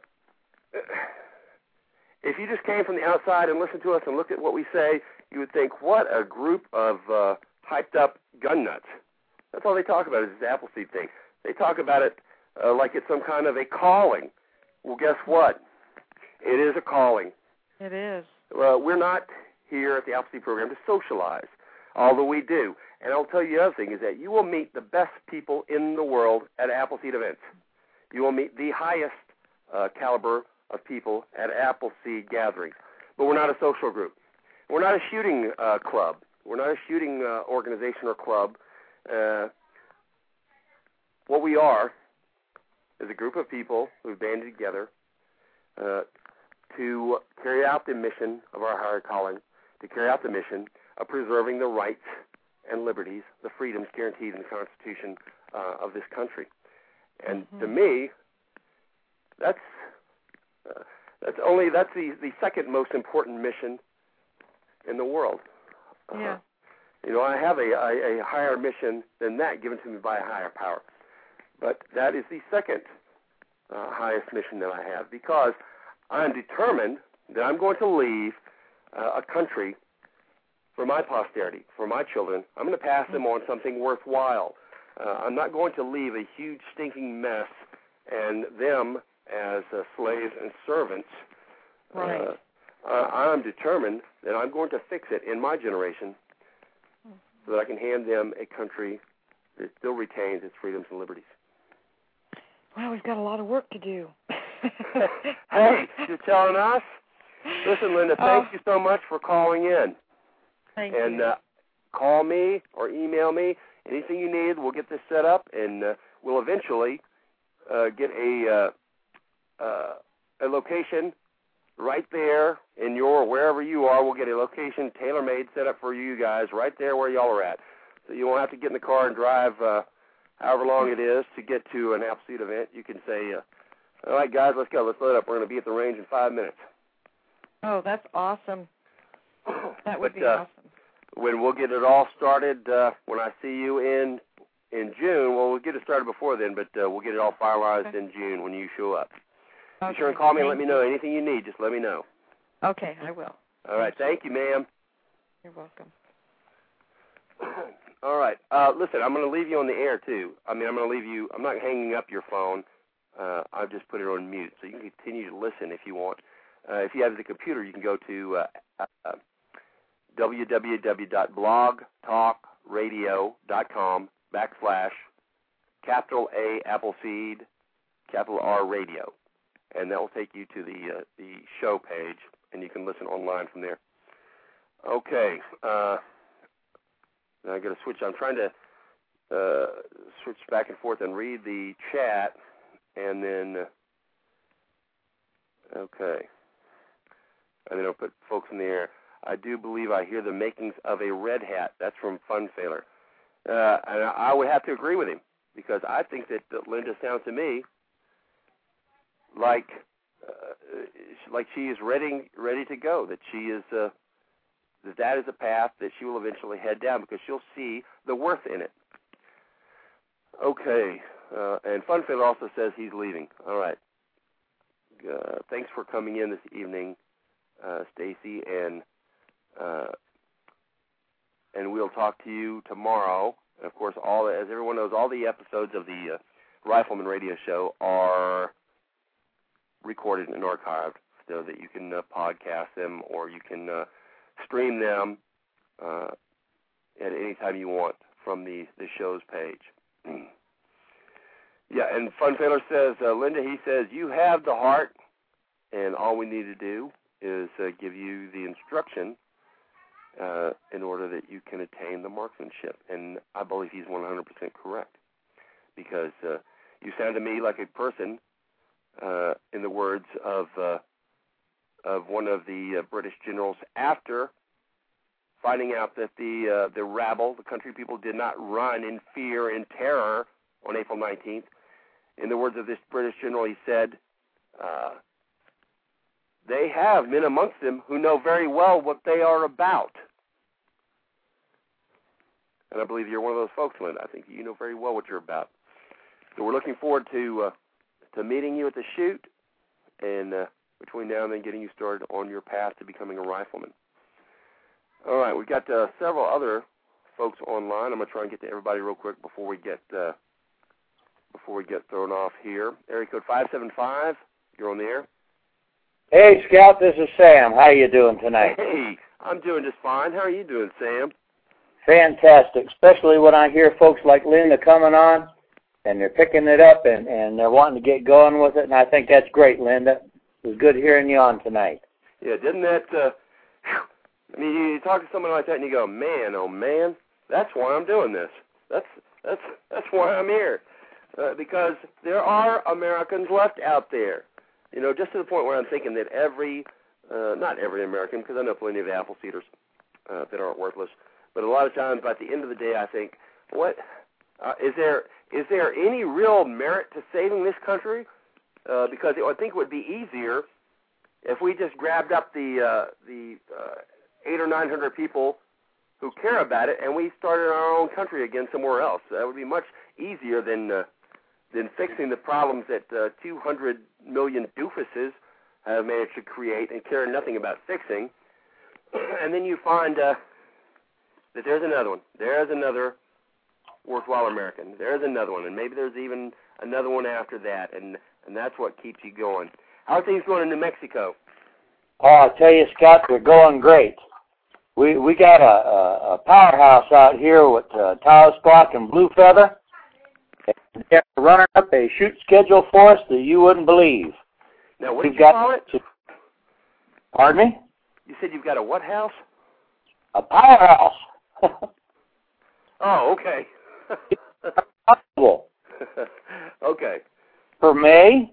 [clears throat] if you just came from the outside and listened to us and looked at what we say, you would think, what a group of uh, hyped up gun nuts. That's all they talk about is this Appleseed thing. They talk about it uh, like it's some kind of a calling. Well, guess what? It is a calling. It is. Well, we're not here at the Appleseed program to socialize, although we do. And I'll tell you the other thing is that you will meet the best people in the world at Appleseed events. You will meet the highest uh, caliber of people at Appleseed gatherings. But we're not a social group. We're not a shooting uh, club. We're not a shooting uh, organization or club. Uh, what we are is a group of people who've banded together uh, to carry out the mission of our higher calling, to carry out the mission of preserving the rights and liberties, the freedoms guaranteed in the Constitution uh, of this country. And Mm-hmm. to me, that's uh, that's only that's the the second most important mission in the world. Uh, Yeah. You know, I have a, a a higher mission than that given to me by a higher power, but that is the second uh, highest mission that I have because I'm determined that I'm going to leave uh, a country for my posterity, for my children. I'm going to pass them on something worthwhile. Uh, I'm not going to leave a huge stinking mess and them as uh, slaves and servants. Right. Uh, uh, I'm determined that I'm going to fix it in my generation so that I can hand them a country that still retains its freedoms and liberties. Well, we've got a lot of work to do. [laughs] hey, you're telling us? Listen, Linda, thank Oh. you so much for calling in. Thank and you. uh, call me or email me anything you need. We'll get this set up, and uh, we'll eventually uh, get a uh, uh, a location right there in your wherever you are. We'll get a location tailor made set up for you guys right there where y'all are at, so you won't have to get in the car and drive uh, however long it is to get to an Appleseed event. You can say, uh, "All right, guys, let's go. Let's load up. We're going to be at the range in five minutes." oh, that's awesome. [clears throat] That would But, be uh, awesome. when we'll get it all started uh, when I see you in in June. Well, we'll get it started before then, but uh, we'll get it all finalized Okay. in June when you show up. Be sure and call me and let me know anything you need. Just let me know. Okay, I will. All right. Thank you, ma'am. You're welcome. [clears throat] all right. Uh, listen, I'm going to leave you on the air too. I mean, I'm going to leave you. I'm not hanging up your phone. Uh, I've just put it on mute, so you can continue to listen if you want. Uh, if you have the computer, you can go to uh, uh, www.blogtalkradio.com backslash capital A Appleseed capital R Radio, and that will take you to the uh, the show page, and you can listen online from there. Okay. Uh, now I got to switch. I'm trying to uh, switch back and forth and read the chat, and then okay, and then I'll put folks in the air. I do believe I hear the makings of a red hat. That's from Fun Sailor, uh, and I would have to agree with him because I think that, that Linda sounds to me like uh, like she is ready ready to go. That she is uh, that that is a path that she will eventually head down because she'll see the worth in it. Okay, uh, and Funfield also says he's leaving. All right. Uh, thanks for coming in this evening, uh, Stacy, and uh, and we'll talk to you tomorrow. And of course, all as everyone knows, all the episodes of the uh, Rifleman Radio Show are recorded and archived so that you can uh, podcast them or you can uh, stream them uh, at any time you want from the the show's page. [clears throat] yeah, and Fun Sailor says, uh, Linda, he says you have the heart, and all we need to do is uh, give you the instruction uh, in order that you can attain the marksmanship. And I believe he's 100% correct because uh, you sound to me like a person uh, in the words of uh, of one of the uh, British generals after finding out that the uh, the rabble, the country people, did not run in fear and terror on April 19th. In the words of this British general, he said, uh, "They have men amongst them who know very well what they are about." And I believe you're one of those folks, Linda. I think you know very well what you're about. So we're looking forward to uh, to meeting you at the shoot, and uh, between now and then, getting you started on your path to becoming a rifleman. All right, we've got uh, several other folks online. I'm gonna try and get to everybody real quick before we get uh, before we get thrown off here. Area code five seven five. You're on the air. Hey, Scout. This is Sam. How you doing tonight? Hey, I'm doing just fine. How are you doing, Sam? Fantastic, especially when I hear folks like Linda coming on and they're picking it up and, and they're wanting to get going with it, and I think that's great, Linda. It was good hearing you on tonight. Yeah, didn't that? Uh, [sighs] I mean, you, you talk to someone like that and you go, man, oh man, that's why I'm doing this. That's that's that's why I'm here, uh, because there are Americans left out there. You know, just to the point where I'm thinking that every, uh, not every American, because I know plenty of Appleseeders uh, that aren't worthless, but a lot of times, by the end of the day, I think, what uh, is there is there any real merit to saving this country? Uh, because it, I think it would be easier if we just grabbed up the uh, the uh, eight or nine hundred people who care about it and we started our own country again somewhere else. That would be much easier than uh, than fixing the problems that uh, 200 million doofuses have managed to create and care nothing about fixing. [clears throat] And then you find uh, that there's another one. There's another worthwhile American. There's another one, and maybe there's even another one after that, and and that's what keeps you going. How are things going in New Mexico? Oh, I tell you, Scott, they're going great. We we got a, a, a powerhouse out here with uh, Taos Glock and Blue Feather. And they're running up a shoot schedule for us that you wouldn't believe. Now, what We've did you got call it? Pardon me? You said you've got a what house? A powerhouse. [laughs] Oh, okay. Possible. [laughs] okay. For May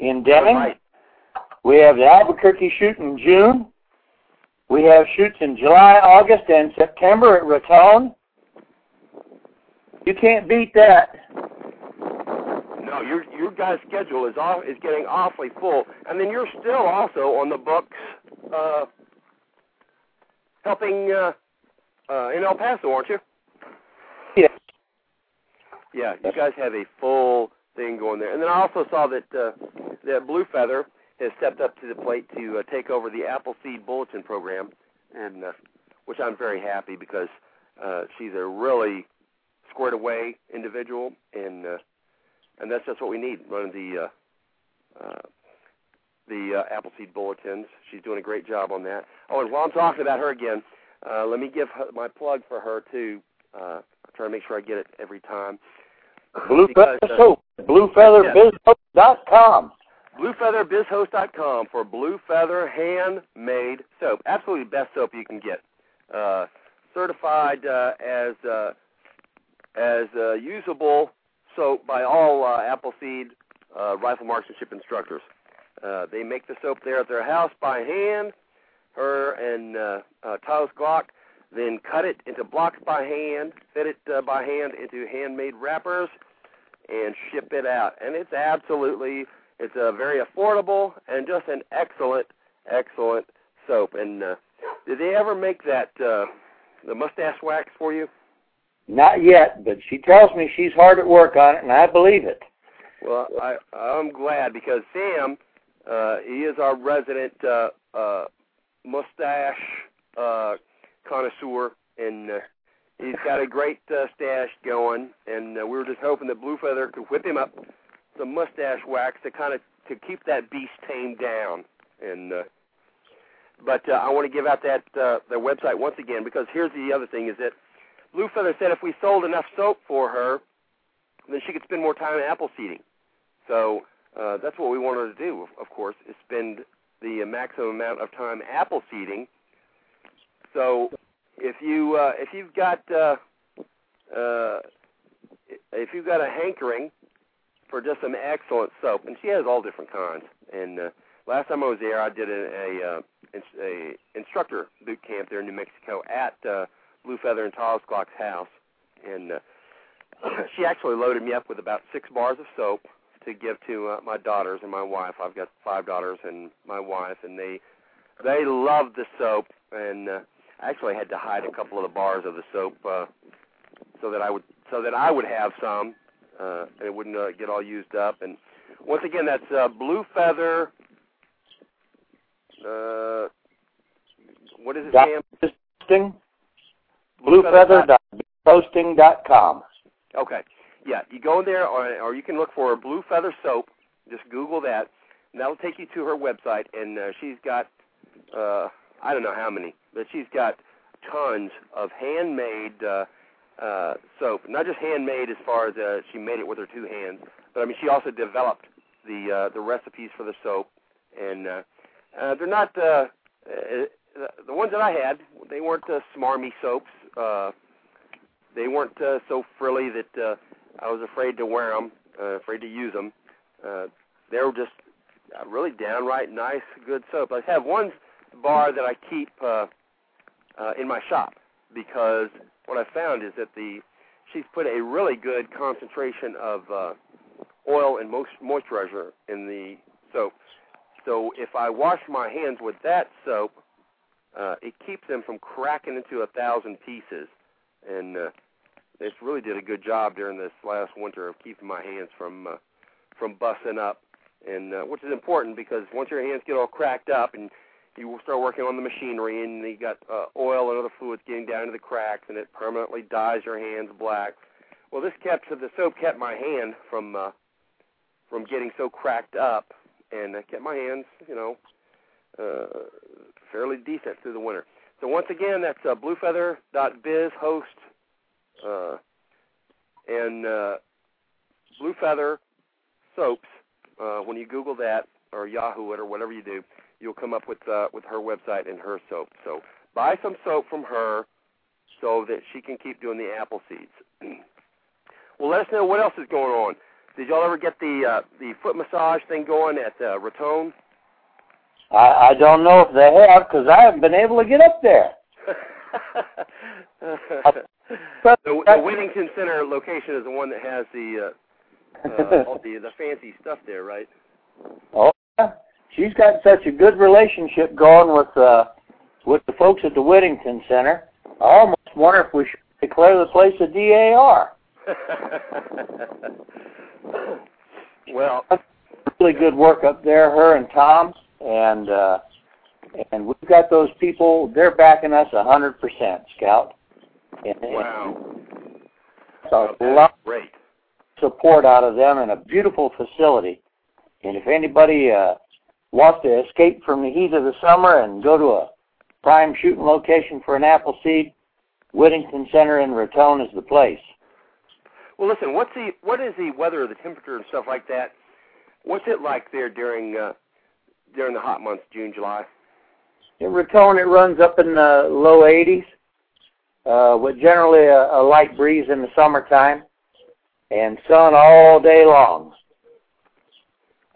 in Deming, Right. we have the Albuquerque shoot in June. We have shoots in July, August, and September at Raton. You can't beat that. No, your your guys' schedule is off is getting awfully full, and then you're still also on the books, uh, helping uh, uh, in El Paso, aren't you? Yes. Yeah, you guys have a full thing going there. And then I also saw that uh, that Blue Feather has stepped up to the plate to uh, take over the Appleseed Bulletin program, and uh, which I'm very happy because uh, she's a really squared away individual, and uh, and that's just what we need running the uh, uh, the uh, Appleseed Bulletins. She's doing a great job on that. Oh, and while I'm talking about her again, uh, let me give her, my plug for her too. Uh, I try to make sure I get it every time. Blue Because, Feather uh, Soap. BlueFeatherBizHope.com. BlueFeatherBizHost.com for Blue Feather handmade soap. Absolutely best soap you can get. Uh, certified uh, as uh, as uh, usable soap by all uh, Appleseed uh, rifle marksmanship instructors. Uh, they make the soap there at their house by hand. Her and uh, uh, Taos Glock then cut it into blocks by hand, fit it uh, by hand into handmade wrappers, and ship it out. And it's absolutely, it's a very affordable and just an excellent, excellent soap. And uh, did they ever make that uh, the mustache wax for you? Not yet, but she tells me she's hard at work on it, and I believe it. Well, I I'm glad because Sam, uh, he is our resident uh, uh, mustache uh, connoisseur, and uh, he's got a great uh, stash going. And uh, we were just hoping that Blue Feather could whip him up some mustache wax to kind of to keep that beast tamed down. And uh, but uh, I want to give out that uh, their website once again because here's the other thing: is that Blue Feather said if we sold enough soap for her, then she could spend more time apple seeding. So uh, that's what we want her to do, of, course, is spend the uh, maximum amount of time apple seeding. So if you uh, if you've got uh, uh, if you've got a hankering for just some excellent soap, and she has all different kinds. And uh, last time I was there, I did a, a, uh, a instructor boot camp there in New Mexico at uh, Blue Feather and Taos Glock's house, and uh, [clears throat] she actually loaded me up with about six bars of soap to give to uh, my daughters and my wife. I've got five daughters and my wife, and they they love the soap. And uh, I actually had to hide a couple of the bars of the soap uh, so that I would so that I would have some, uh, and it wouldn't uh, get all used up. And once again, that's uh, Blue Feather. Uh, what is it, Sam? Posting. Bluefeather.posting.com. Okay. Yeah, you go in there, or, or you can look for Blue Feather Soap. Just Google that, and that'll take you to her website. And uh, she's got, uh, I don't know how many, but she's got tons of handmade uh, uh, soap. Not just handmade as far as uh, she made it with her two hands, but I mean she also developed the uh, the recipes for the soap, and uh, uh, they're not uh, uh, the ones that I had. They weren't uh, smarmy soaps. Uh, they weren't uh, so frilly that uh, I was afraid to wear them, uh, afraid to use them. Uh, they were just uh, really downright nice, good soap. I have one bar that I keep uh, uh, in my shop because what I found is that the she's put a really good concentration of uh, oil and most moisturizer in the soap. So if I wash my hands with that soap, uh, it keeps them from cracking into a thousand pieces. And uh, they really did a good job during this last winter of keeping my hands from uh, from busting up, and uh, which is important because once your hands get all cracked up and you start working on the machinery and you got uh, oil and other fluids getting down to the cracks and it permanently dyes your hands black. Well, this kept the soap kept my hand from uh, from getting so cracked up and uh, kept my hands, you know, uh, fairly decent through the winter. So once again, that's uh, bluefeather.biz host uh, and uh, soaps. Uh, when you Google that or Yahoo it or whatever you do, you'll come up with uh, with her website and her soap. So buy some soap from her so that she can keep doing the Appleseeds. [clears throat] well, let us know what else is going on. Did y'all ever get the uh, the foot massage thing going at uh, Raton? I, I don't know if they have because I haven't been able to get up there. [laughs] the, the Whittington Center location is the one that has the uh, uh, all the the fancy stuff there, right? Oh, yeah. she's got such a good relationship going with uh, with the folks at the Whittington Center. I almost wonder if we should declare the place a DAR. [laughs] well, really good work up there, her and Tom, and uh, and we've got those people. They're backing us a hundred percent, Scout. And, wow. So a lot great support out of them and a beautiful facility. And if anybody uh, wants to escape from the heat of the summer and go to a prime shooting location for an Appleseed, Whittington Center in Raton is the place. Well, listen, what's the what is the weather, the temperature, and stuff like that? What's it like there during uh, during the hot months, June, July? In Raton, it runs up in the low 80s uh, with generally a, a light breeze in the summertime and sun all day long.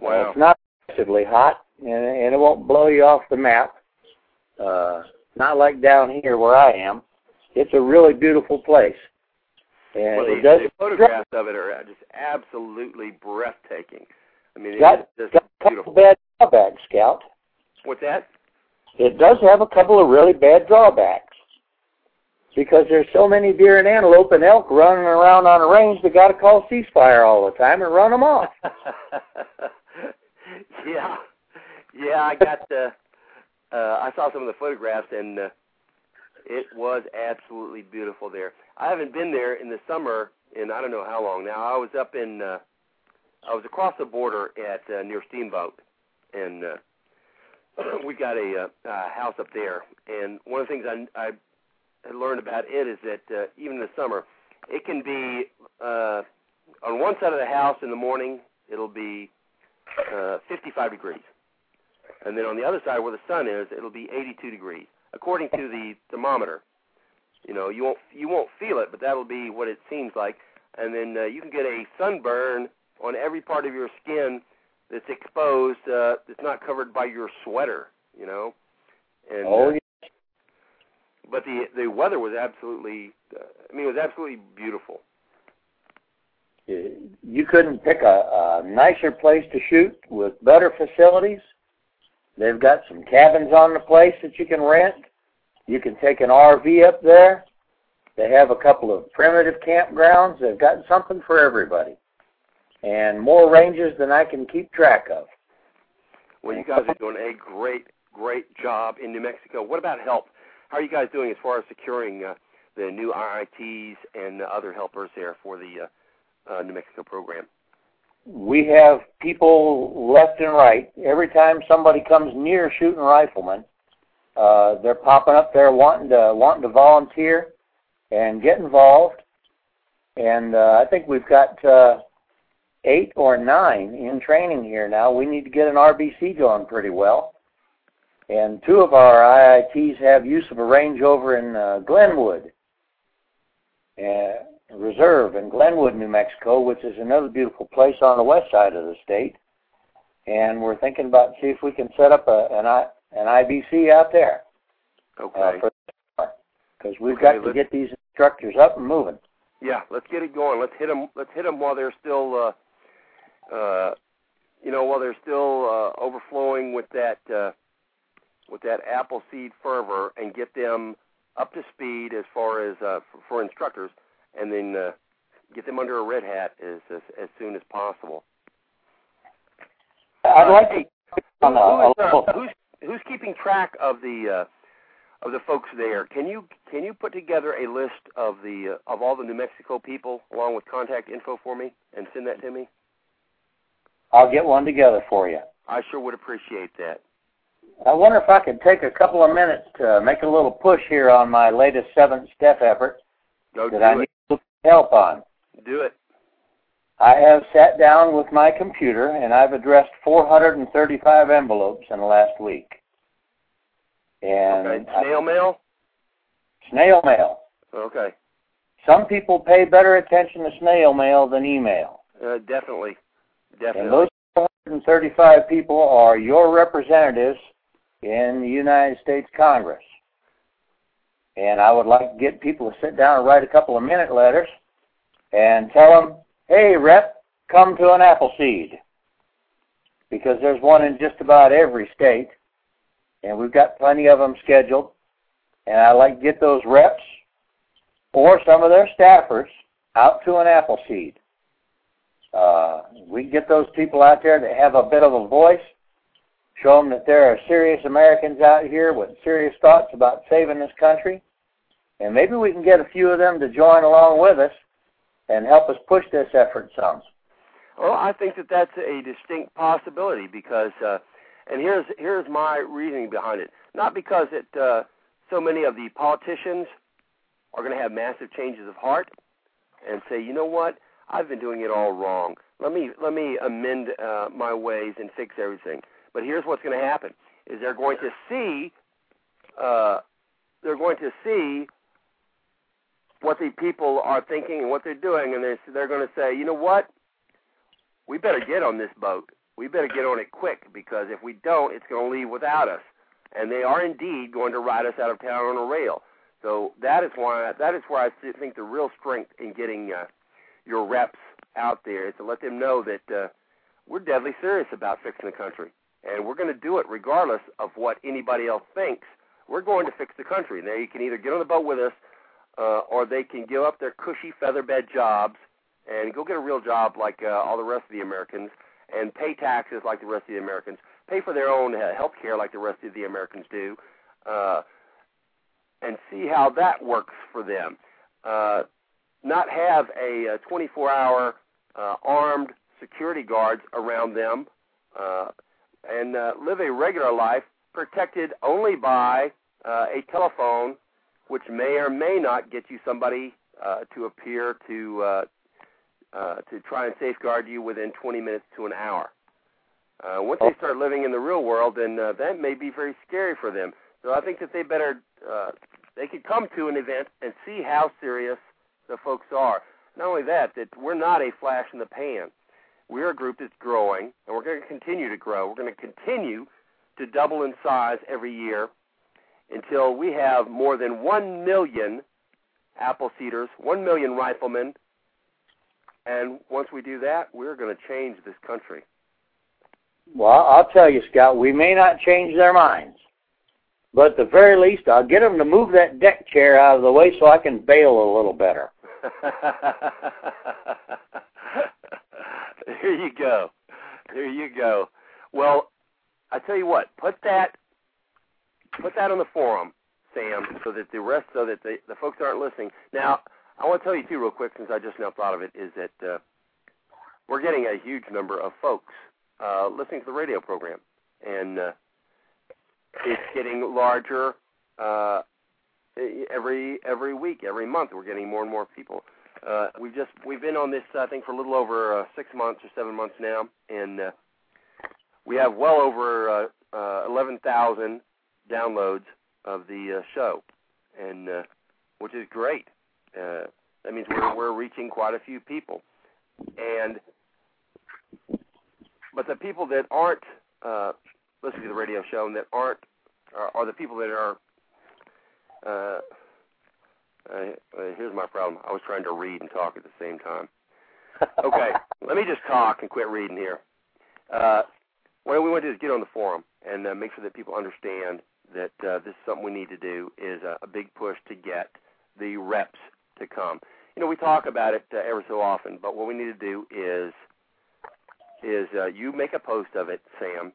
Wow. It's not excessively hot, and, and it won't blow you off the map. Uh, not like down here where I am. It's a really beautiful place. And well, the, it does the photographs of it are just absolutely breathtaking. I mean, got, it's just got a couple beautiful. bad drawbacks, Scout. What's that? It does have a couple of really bad drawbacks because there's so many deer and antelope and elk running around on a range they got to call ceasefire all the time and run them off. [laughs] yeah, yeah, I got the. Uh, I saw some of the photographs and uh, it was absolutely beautiful there. I haven't been there in the summer in I don't know how long now. I was up in. Uh, I was across the border at uh, near Steamboat, and uh, [clears throat] we've got a, uh, a house up there. And one of the things I, I learned about it is that uh, even in the summer, it can be uh, on one side of the house in the morning, it'll be uh, 55 degrees, and then on the other side where the sun is, it'll be 82 degrees, according to the thermometer. You know, you won't you won't feel it, but that'll be what it seems like. And then uh, you can get a sunburn on every part of your skin that's exposed, uh, that's not covered by your sweater. You know. And, oh, uh, but the the weather was absolutely uh, I mean it was absolutely beautiful. You couldn't pick a, a nicer place to shoot with better facilities. They've got some cabins on the place that you can rent. You can take an RV up there. They have a couple of primitive campgrounds. They've got something for everybody. And more ranges than I can keep track of. Well, you guys are doing a great, great job in New Mexico. What about help? How are you guys doing as far as securing uh, the new RITs and the other helpers there for the uh, uh, New Mexico program? We have people left and right. Every time somebody comes near shooting riflemen, uh, they're popping up there wanting to wanting to volunteer and get involved. And uh, I think we've got uh, eight or nine in training here now. We need to get an RBC going pretty well. And two of our IITs have use of a range over in uh, Glenwood uh, Reserve in Glenwood, New Mexico, which is another beautiful place on the west side of the state. And we're thinking about see if we can set up a, an, I, an IBC out there. Okay. Because we've Okay, got to get these instructors up and moving. Yeah, let's get it going. Let's hit them. Let's hit them while they're still, uh, uh, you know, while they're still uh, overflowing with that uh, with that Appleseed fervor, and get them up to speed as far as uh, for, for instructors, and then uh, get them under a red hat as as, as soon as possible. I'd Uh, like to Who, who a uh, who's who's keeping track of the uh, of the folks there? Can you can you put together a list of the uh, of all the New Mexico people along with contact info for me and send that to me? I'll get one together for you. I sure would appreciate that. I wonder if I could take a couple of minutes to make a little push here on my latest seventh step effort Go that do I it. need help on. Do it. I have sat down with my computer and I've addressed 435 envelopes in the last week. And Okay. I- Snail mail. snail mail. Okay. Some people pay better attention to snail mail than email. Uh, definitely. And those 435 people are your representatives in the United States Congress. And I would like to get people to sit down and write a couple of minute letters and tell them, hey, Rep, come to an Appleseed. Because there's one in just about every state, and we've got plenty of them scheduled. And I'd like to get those reps or some of their staffers out to an Appleseed. Uh, we can get those people out there that have a bit of a voice, show them that there are serious Americans out here with serious thoughts about saving this country, and maybe we can get a few of them to join along with us and help us push this effort some. Well, I think that that's a distinct possibility because, uh, and here's here's my reasoning behind it. Not because it uh, so many of the politicians are going to have massive changes of heart and say, you know what, I've been doing it all wrong. Let me let me amend uh, my ways and fix everything. But here's what's going to happen: is they're going to see, uh, they're going to see what the people are thinking and what they're doing, and they're they're going to say, you know what, we better get on this boat. We better get on it quick because if we don't, it's going to leave without us. And they are indeed going to ride us out of town on a rail. So that is why that is where I think the real strength in getting uh, your reps out there is to let them know that uh, we're deadly serious about fixing the country, and we're going to do it regardless of what anybody else thinks. We're going to fix the country. Now you can either get on the boat with us, uh, or they can give up their cushy featherbed jobs and go get a real job like uh, all the rest of the Americans, and pay taxes like the rest of the Americans, pay for their own uh, health care like the rest of the Americans do. Uh, and see how that works for them. Uh, not have a, a 24-hour uh, armed security guards around them, uh, and uh, live a regular life protected only by uh, a telephone, which may or may not get you somebody uh, to appear to uh, uh, to try and safeguard you within 20 minutes to an hour. Uh, once they start living in the real world, then uh, that may be very scary for them. So I think that they better uh, they could come to an event and see how serious the folks are. Not only that, that we're not a flash in the pan. we're a group that's growing, and we're going to continue to grow. We're going to continue to double in size every year until we have more than 1 million Appleseeders, 1 million riflemen, and once we do that, we're going to change this country. Well, I'll tell you, Scott, we may not change their minds, but at the very least, I'll get them to move that deck chair out of the way so I can bail a little better. [laughs] there you go. There you go. Well, I tell you what, put that put that on the forum, Sam, so that the rest, so that the the folks aren't listening. Now, I want to tell you too, real quick, since I just now thought of it, is that uh, we're getting a huge number of folks uh, listening to the radio program, and uh, it's getting larger uh, every every week, every month. We're getting more and more people. Uh, we've just we've been on this I think for a little over uh, six months or seven months now, and uh, we have well over uh, uh, eleven thousand downloads of the uh, show, and uh, which is great. Uh, that means we're we're reaching quite a few people, and but the people that aren't uh, listening to the radio show and that aren't are, are the people that are. Uh, uh, here's my problem. I was trying to read and talk at the same time. [laughs] Okay, let me just talk and quit reading here. Uh, what we want to do is get on the forum and uh, make sure that people understand that uh, this is something we need to do. Is a, a big push to get the reps to come. You know, we talk about it uh, ever so often, but what we need to do is is uh, you make a post of it, Sam,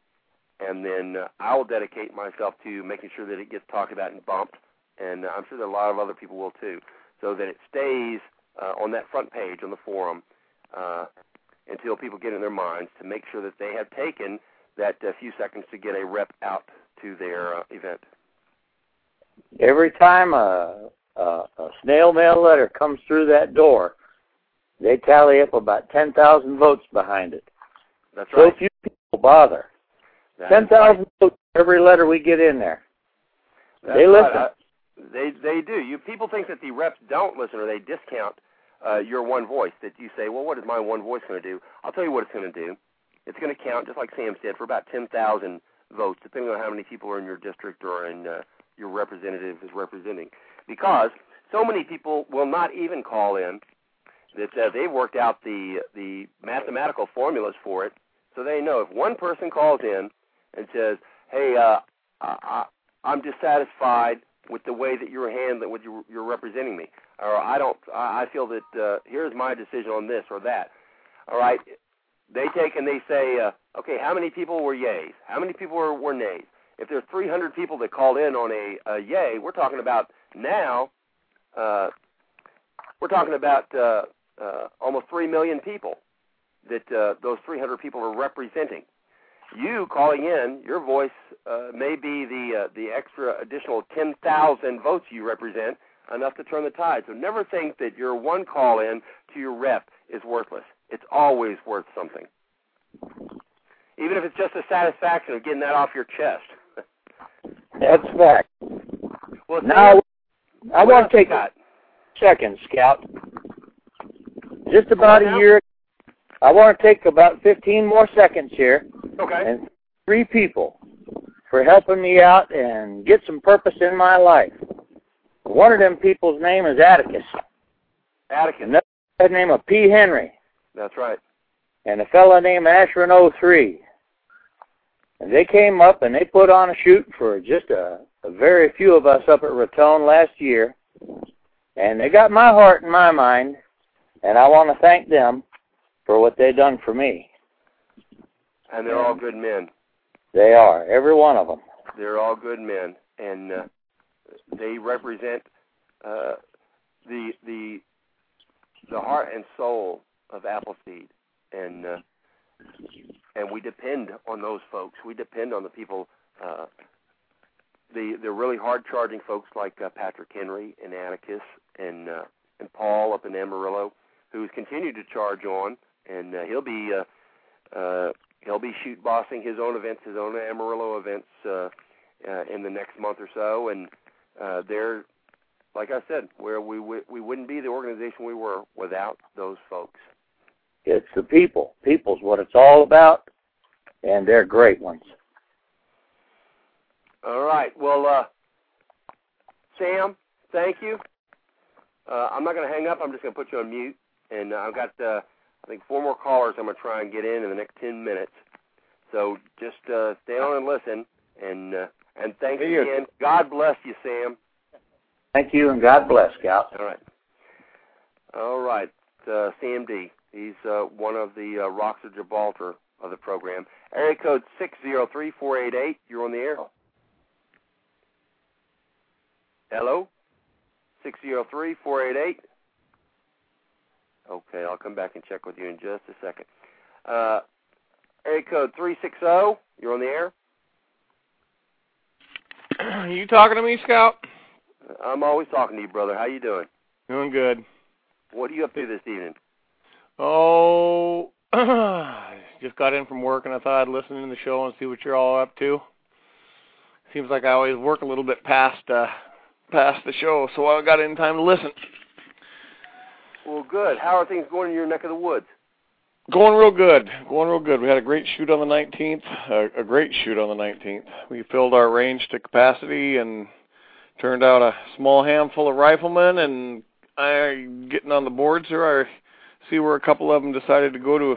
and then uh, I will dedicate myself to making sure that it gets talked about and bumped, and I'm sure that a lot of other people will too, so that it stays uh, on that front page on the forum uh, until people get in their minds to make sure that they have taken that uh, few seconds to get a rep out to their uh, event. Every time a, a, a snail mail letter comes through that door, they tally up about 10,000 votes behind it. That's right. So few people bother. 10,000 right. votes every letter we get in there. That's they right. listen. Uh, they they do. You people think that the reps don't listen or they discount uh, your one voice. That you say, well, what is my one voice going to do? I'll tell you what it's going to do. It's going to count, just like Sam said, for about ten thousand votes, depending on how many people are in your district or in uh, your representative is representing. Because so many people will not even call in that uh, they've worked out the the mathematical formulas for it, so they know if one person calls in and says, "Hey, uh, I, I'm dissatisfied with the way that you're handling, with you, you're representing me, or I don't, I feel that uh, here's my decision on this or that." All right, they take and they say, uh, "Okay, how many people were yays? How many people were, were nays?" If there's 300 people that called in on a, a yay, we're talking about now. Uh, we're talking about uh, uh, almost three million people that uh, those 300 people are representing. You calling in, your voice uh, may be the uh, the extra additional 10,000 votes you represent, enough to turn the tide. So never think that your one call in to your rep is worthless. It's always worth something, even if it's just the satisfaction of getting that off your chest. That's fact. Well, Now, I want to take a second, Scout. Just about a year. I want to take about 15 more seconds here Okay. and three people for helping me out and get some purpose in my life. One of them people's name is Atticus. Atticus. Another guy named of P. Henry. That's right. and a fellow named Ashburn 03. And they came up and they put on a shoot for just a, a very few of us up at Raton last year. And they got my heart and my mind, and I want to thank them for what they done for me. And they're all good men. They are, every one of them. They're all good men, and uh, they represent uh, the the the heart and soul of Appleseed, and uh, and we depend on those folks. We depend on the people, uh, the the really hard charging folks like uh, Patrick Henry and Atticus and uh, and Paul up in Amarillo, who's continued to charge on, and uh, he'll be. Uh, uh, he'll be shoot bossing his own events, his own Amarillo events uh, uh, in the next month or so, and uh, they're like I said, where we w- we wouldn't be the organization we were without those folks. It's the people. People's what it's all about, and they're great ones. All right. Well, uh, Sam, thank you. Uh, I'm not going to hang up. I'm just going to put you on mute. And uh, I've got, uh, I think, four more callers I'm going to try and get in in the next 10 minutes. So just uh, stay on and listen. And uh, and thanks Hey, you. again. God bless you, Sam. Thank you, and God bless, Scout. All right. All right. Uh, Sam D. He's uh, one of the uh, Rocks of Gibraltar of the program. Area code 603488. You're on the air. Hello? 603488. Okay, I'll come back and check with you in just a second. Uh, area code 360. You're on the air. Are [clears throat] you talking to me, Scout? I'm always talking to you, brother. How you doing? Doing good. What are you up to this evening? Oh, [clears throat] just got in from work and I thought I'd listen to the show and see what you're all up to. Seems like I always work a little bit past uh past the show, so I got in time to listen. Well, good. How are things going in your neck of the woods? Going real good. Going real good. We had a great shoot on the 19th. A, a great shoot on the 19th. We filled our range to capacity and turned out a small handful of riflemen. And I getting on the boards here. I see where a couple of them decided to go to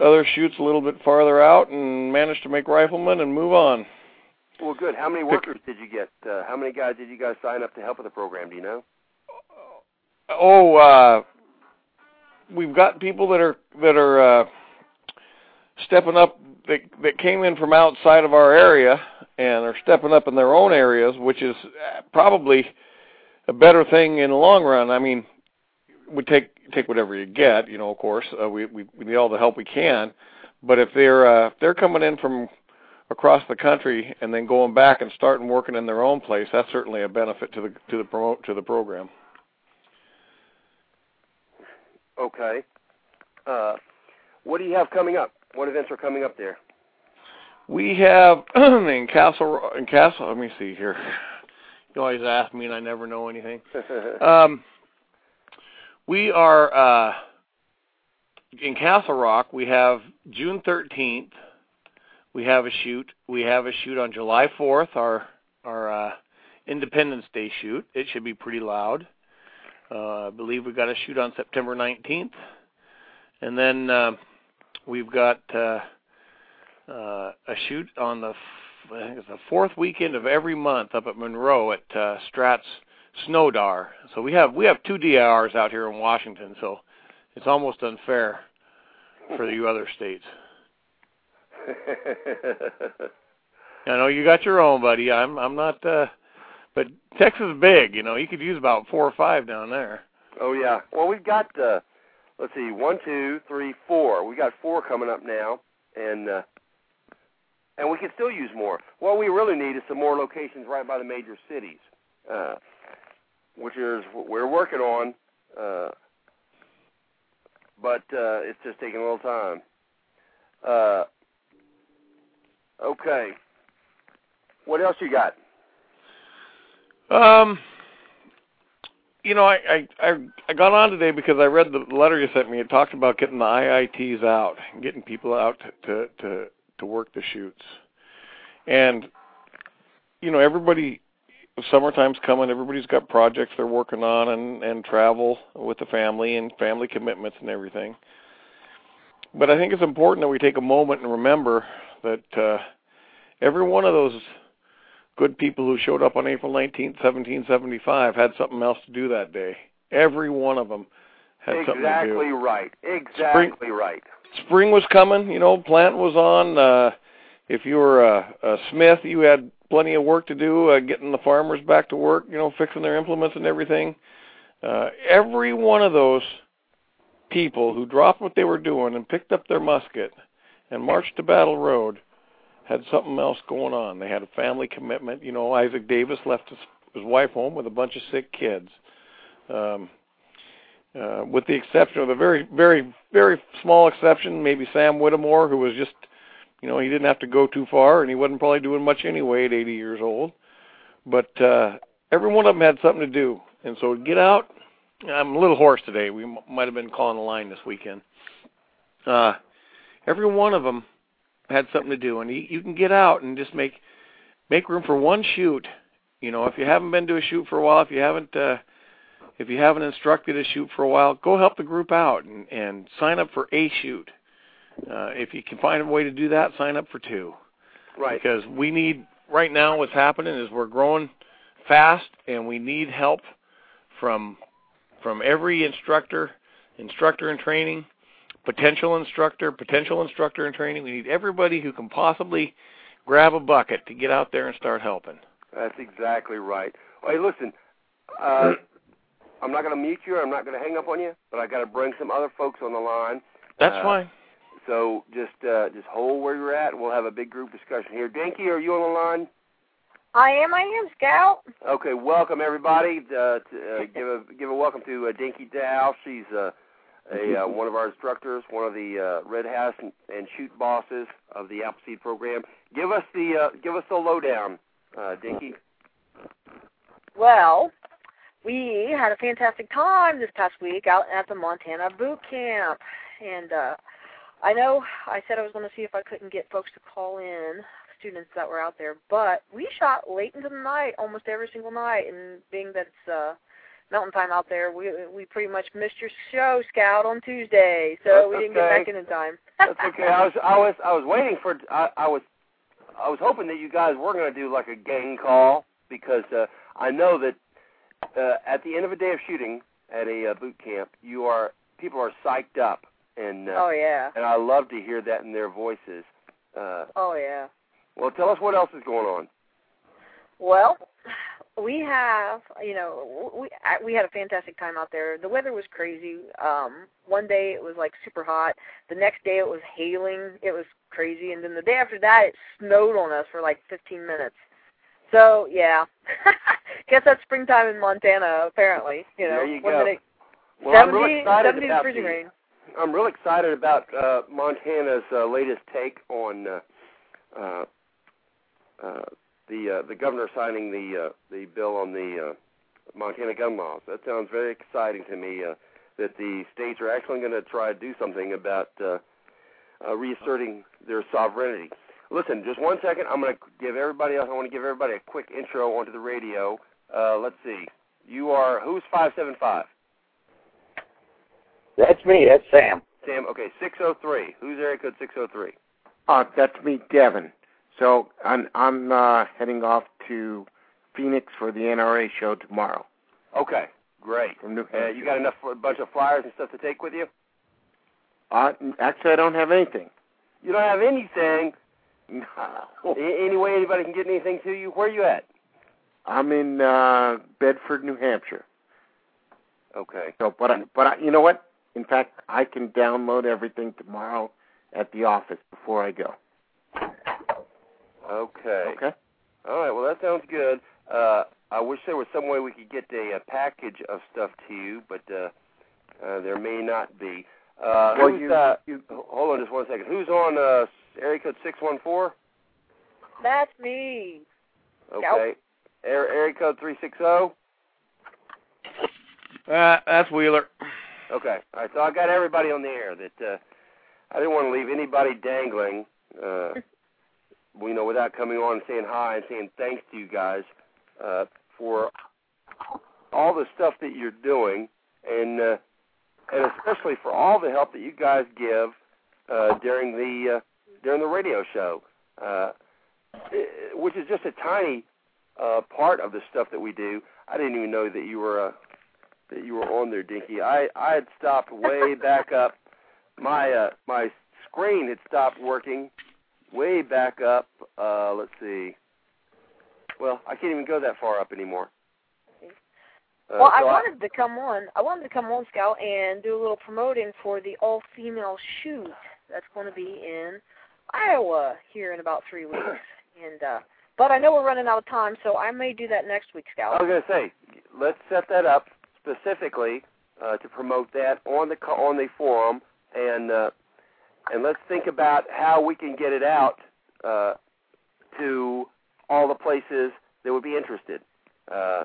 other shoots a little bit farther out and managed to make riflemen and move on. Well, good. How many workers did you get? Uh, how many guys did you guys sign up to help with the program? Do you know? Oh, uh, we've got people that are that are uh, stepping up that that came in from outside of our area and are stepping up in their own areas, which is uh, probably a better thing in the long run. I mean, we take take whatever you get, you know. Of course, uh, we, we we need all the help we can, but if they're uh, if they're coming in from across the country and then going back and starting working in their own place, that's certainly a benefit to the to the promote to the program. Okay. Uh, what do you have coming up? What events are coming up there? We have [clears throat] in Castle in Castle. Let me see here. You always ask me, and I never know anything. [laughs] Um, we are uh, in Castle Rock. We have June 13th. We have a shoot. We have a shoot on July 4th. Our our uh, Independence Day shoot. It should be pretty loud. Uh, I believe we got a shoot on September 19th, and then uh, we've got uh, uh, a shoot on the f- I think it's the fourth weekend of every month up at Monroe at uh, Strat's Snowdar. So we have we have two DIRs out here in Washington, so it's almost unfair for you other states. [laughs] I know you got your own, buddy. I'm I'm not uh but Texas is big, you know. You could use about four or five down there. oh yeah. Well, we've got uh, let's see, one, two, three, four. We got four coming up now, and uh, and we can still use more. What we really need is some more locations right by the major cities, uh, which is what we're working on. Uh, but uh, it's just taking a little time. Uh, okay. What else you got? Um, you know, I, I I got on today because I read the letter you sent me. It talked about getting the IITs out, getting people out to to to work the shoots, and you know, everybody. Summertime's coming. Everybody's got projects they're working on, and and travel with the family and family commitments and everything. But I think it's important that we take a moment and remember that uh, every one of those good people who showed up on April 19th, 1775 had something else to do that day. Every one of them had something to do. exactly right. Exactly right. Spring was coming, you know, plant was on. Uh if you were a, a smith, you had plenty of work to do uh, getting the farmers back to work, you know, fixing their implements and everything. Uh every one of those people who dropped what they were doing and picked up their musket and marched to Battle Road had something else going on. They had a family commitment. You know, Isaac Davis left his, his wife home with a bunch of sick kids. Um, uh, with the exception of a very, very, very small exception, maybe Sam Whittemore, who was just, you know, he didn't have to go too far, and he wasn't probably doing much anyway at 80 years old. But uh, every one of them had something to do, and so get out. I'm a little hoarse today. We m- might have been calling the line this weekend. uh, every one of them had something to do, and you, you can get out and just make make room for one shoot. You know, if you haven't been to a shoot for a while, if you haven't uh, if you haven't instructed a shoot for a while, go help the group out and, and sign up for a shoot. Uh, if you can find a way to do that, sign up for two. Right. Because we need right now what's happening is we're growing fast and we need help from from every instructor, instructor in training, potential instructor, potential instructor in training. We need everybody who can possibly grab a bucket to get out there and start helping. That's exactly right. Hey, listen, uh, [clears throat] I'm not going to mute you. I'm not going to hang up on you, but I got to bring some other folks on the line. That's Uh, fine. So just uh, just hold where you're at. We'll have a big group discussion here. Dinky, are you on the line? I am, I am, Scout. Okay, welcome everybody. Uh, to, uh, give a give a welcome to uh, Dinky Dow. She's uh, a uh, one of our instructors, one of the uh, Red House and, and Shoot bosses of the Appleseed program. Give us the uh, give us the lowdown, uh, Dinky. Well, we had a fantastic time this past week out at the Montana boot camp. And uh I know I said I was going to see if I couldn't get folks to call in, students that were out there, but we shot late into the night almost every single night and being that it's uh mountain time out there, we we pretty much missed your show, Scout, on Tuesday. So That's we didn't get back in in time. That's okay. I was I was I was waiting for I, I was I was hoping that you guys were going to do like a gang call because uh, I know that uh, at the end of a day of shooting at a uh, boot camp, you are people are psyched up and uh, oh yeah. and I love to hear that in their voices. Uh, Oh yeah. well, tell us what else is going on. Well, we have, you know, we I- we had a fantastic time out there. The weather was crazy. Um one day it was like super hot. The next day it was hailing. It was crazy and then the day after that it snowed on us for like 15 minutes. So, yeah. [laughs] Guess that's springtime in Montana apparently, you know. There you go. minute Well, I'm 70, really excited about freezing the, rain. I'm real excited about uh, Montana's uh, latest take on uh, uh, uh, the uh, the governor signing the uh, the bill on the uh, Montana gun laws. That sounds very exciting to me. Uh, that the states are actually going to try to do something about uh, uh, reasserting their sovereignty. Listen, just one second. I'm going to give everybody else. I want to give everybody a quick intro onto the radio. Uh, let's see. You are who's five seven five? That's me. That's Sam. Sam. Okay, six oh three. Who's area code six oh three? Uh, that's me, Devin. So I'm I'm uh, heading off to Phoenix for the NRA show tomorrow Okay, great. from New Uh, Hampshire. you got enough a bunch of flyers and stuff to take with you? Uh, actually, I don't have anything. You don't have anything. No. Any way anybody can get anything to you? Where are you at? I'm in uh, Bedford, New Hampshire. Okay. So, but I, but I, you know what? In fact, I can download everything tomorrow at the office before I go. Okay. Okay. All right. Well, that sounds good. Uh, I wish there was some way we could get a, a package of stuff to you, but uh, uh, there may not be. Uh, Well, you- uh, you- hold on just one second. Who's on uh, area code six one four? That's me. Okay. Air, area code three six zero. Uh, that's Wheeler. Okay. All right. So I got everybody on the air. That uh, I didn't want to leave anybody dangling. Uh, [laughs] you know, without coming on and saying hi and saying thanks to you guys uh, for all the stuff that you're doing, and uh, and especially for all the help that you guys give uh, during the uh, during the radio show, uh, which is just a tiny uh, part of the stuff that we do. I didn't even know that you were uh, that you were on there, Dinky. I I had stopped way back up. My uh, my screen had stopped working way back up. Uh, let's see. Well, I can't even go that far up anymore. Uh, Well, I so wanted to come on. I wanted to come on, Scout, and do a little promoting for the all-female shoot that's going to be in Iowa here in about three weeks. [clears throat] And uh, but I know we're running out of time, so I may do that next week, Scout. I was going to say, let's set that up specifically uh, to promote that on the on the forum, and uh, and let's think about how we can get it out uh, to all the places that would be interested. Uh,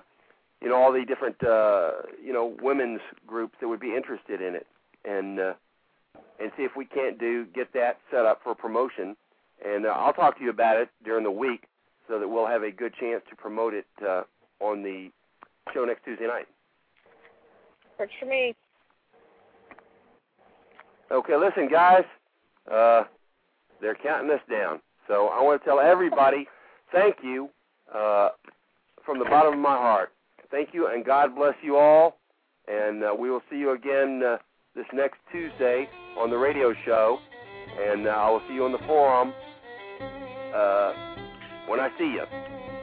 you know, all the different uh, you know women's groups that would be interested in it, and uh, and see if we can't do get that set up for promotion. And uh, I'll talk to you about it during the week so that we'll have a good chance to promote it uh, on the show next Tuesday night. Works for me. Okay, listen, guys. Uh, they're counting us down. So I want to tell everybody thank you uh, from the bottom of my heart. Thank you, and God bless you all. And uh, we will see you again uh, this next Tuesday on the radio show. And uh, I will see you on the forum uh, when I see you.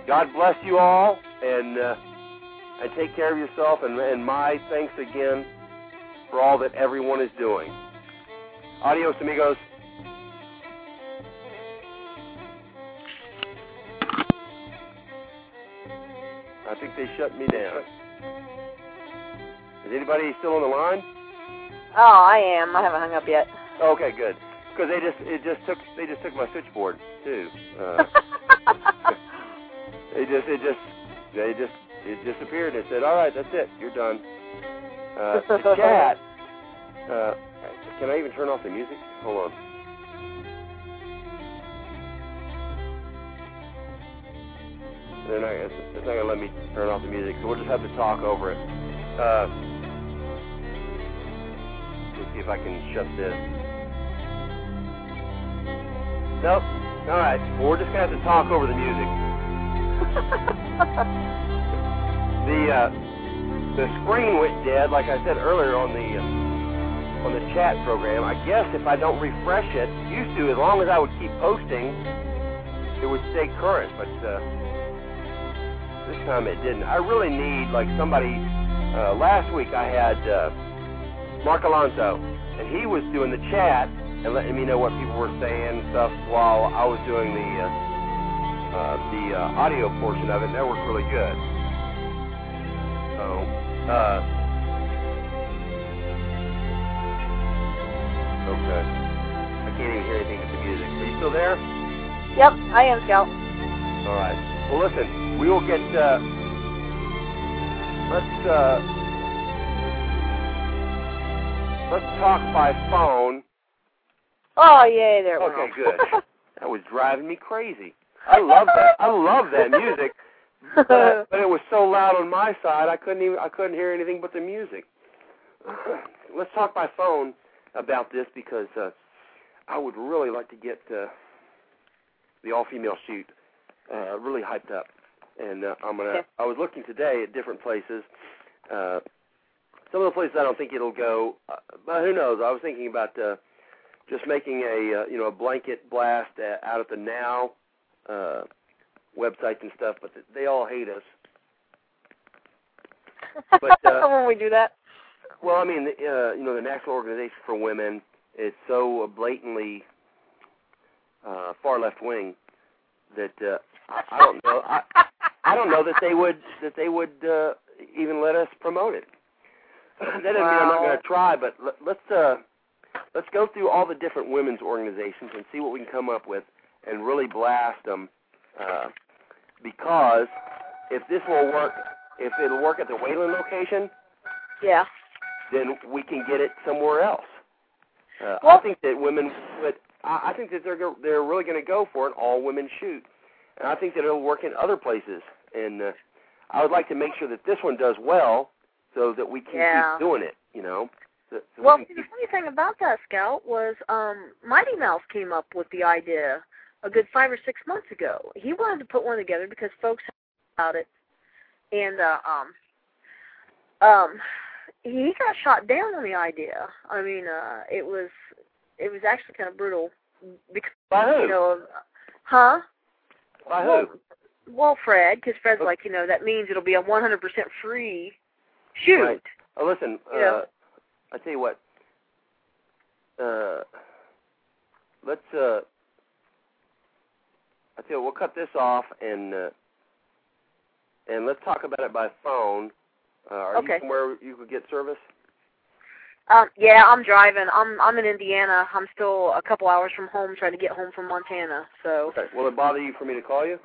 God bless you all, and uh, and take care of yourself. And, and my thanks again for all that everyone is doing. Adios, amigos. Think they shut me down. Is anybody still on the line? Oh, I am. I haven't hung up yet. Okay, good. Because they just it just took they just took my switchboard too. Uh, [laughs] they just it just they just it disappeared. They said, "All right, that's it. You're done." Uh, the chat. Uh, can I even turn off the music? Hold on. They're not, it's, it's not going to let me turn off the music, so we'll just have to talk over it. Uh, let's see if I can shut this. Nope. All right. Well, we're just going to have to talk over the music. [laughs] the uh, the screen went dead, like I said earlier on the uh, on the chat program. I guess if I don't refresh it, used to, as long as I would keep posting, it would stay current. But uh, this time it didn't. I really need like somebody. Uh, last week I had uh, Mark Alonso, and he was doing the chat and letting me know what people were saying and stuff while I was doing the uh, uh, the uh, audio portion of it. And that worked really good. So. Uh, okay. I can't even hear anything with the music. Are you still there? Yep, I am, Scout. All right. Well, listen, we will get. Uh, let's uh, let's talk by phone. Oh, yay, there Okay, good. [laughs] that was driving me crazy. I love that. I love that music, but, [laughs] but it was so loud on my side. I couldn't even. I couldn't hear anything but the music. [clears throat] let's talk by phone about this because uh, I would really like to get uh, the all-female shoot uh, really hyped up, and uh, I'm gonna. I was looking today at different places. Uh, some of the places I don't think it'll go, uh, but who knows? I was thinking about uh, just making a uh, you know a blanket blast uh, out at the now uh, websites and stuff, but they all hate us. But, uh, [laughs] when we do that. Well, I mean, the, uh, you know, the National Organization for Women is so blatantly uh, far left wing that uh, I, I don't know. I, I don't know that they would that they would uh, even let us promote it. [clears throat] that doesn't mean I'm not going to try, but let, let's uh, let's go through all the different women's organizations and see what we can come up with, and really blast them. Uh, because if this will work, if it'll work at the Wayland location, Yeah. then we can get it somewhere else. Uh, I think that women would. I I think that they're go, they're really going to go for an all women shoot, and I think that it'll work in other places. And uh, I would like to make sure that this one does well, so that we can Yeah. keep doing it. You know. So, so Well, we see, the funny thing about that, Scout, was um Mighty Mouse came up with the idea a good five or six months ago. He wanted to put one together because folks had about it, and uh, um um he got shot down on the idea. I mean, uh it was it was actually kind of brutal because By who? you know, huh? By who? Well, Fred, because Fred's Okay. like, you know, that means it'll be a 100% free shoot. Right. Oh, listen. Uh, I tell you what. Uh, let's. Uh, I tell you, we'll cut this off and uh, and let's talk about it by phone. Uh, are Okay. you somewhere you could get service? Um, yeah, I'm driving. I'm I'm in Indiana. I'm still a couple hours from home, trying to get home from Montana. So. Okay. Will it bother you for me to call you?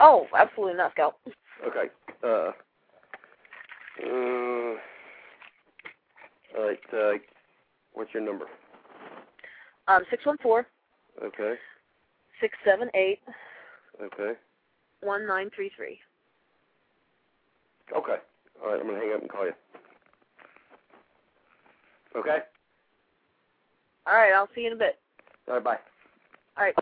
Oh, absolutely not, Scout. Okay. Uh, uh, all right. Uh, what's your number? Um, six one four Okay. six seven eight Okay. one nine three three. Okay. All right. I'm gonna hang up and call you. Okay. All right, I'll see you in a bit. All right. Bye. All right.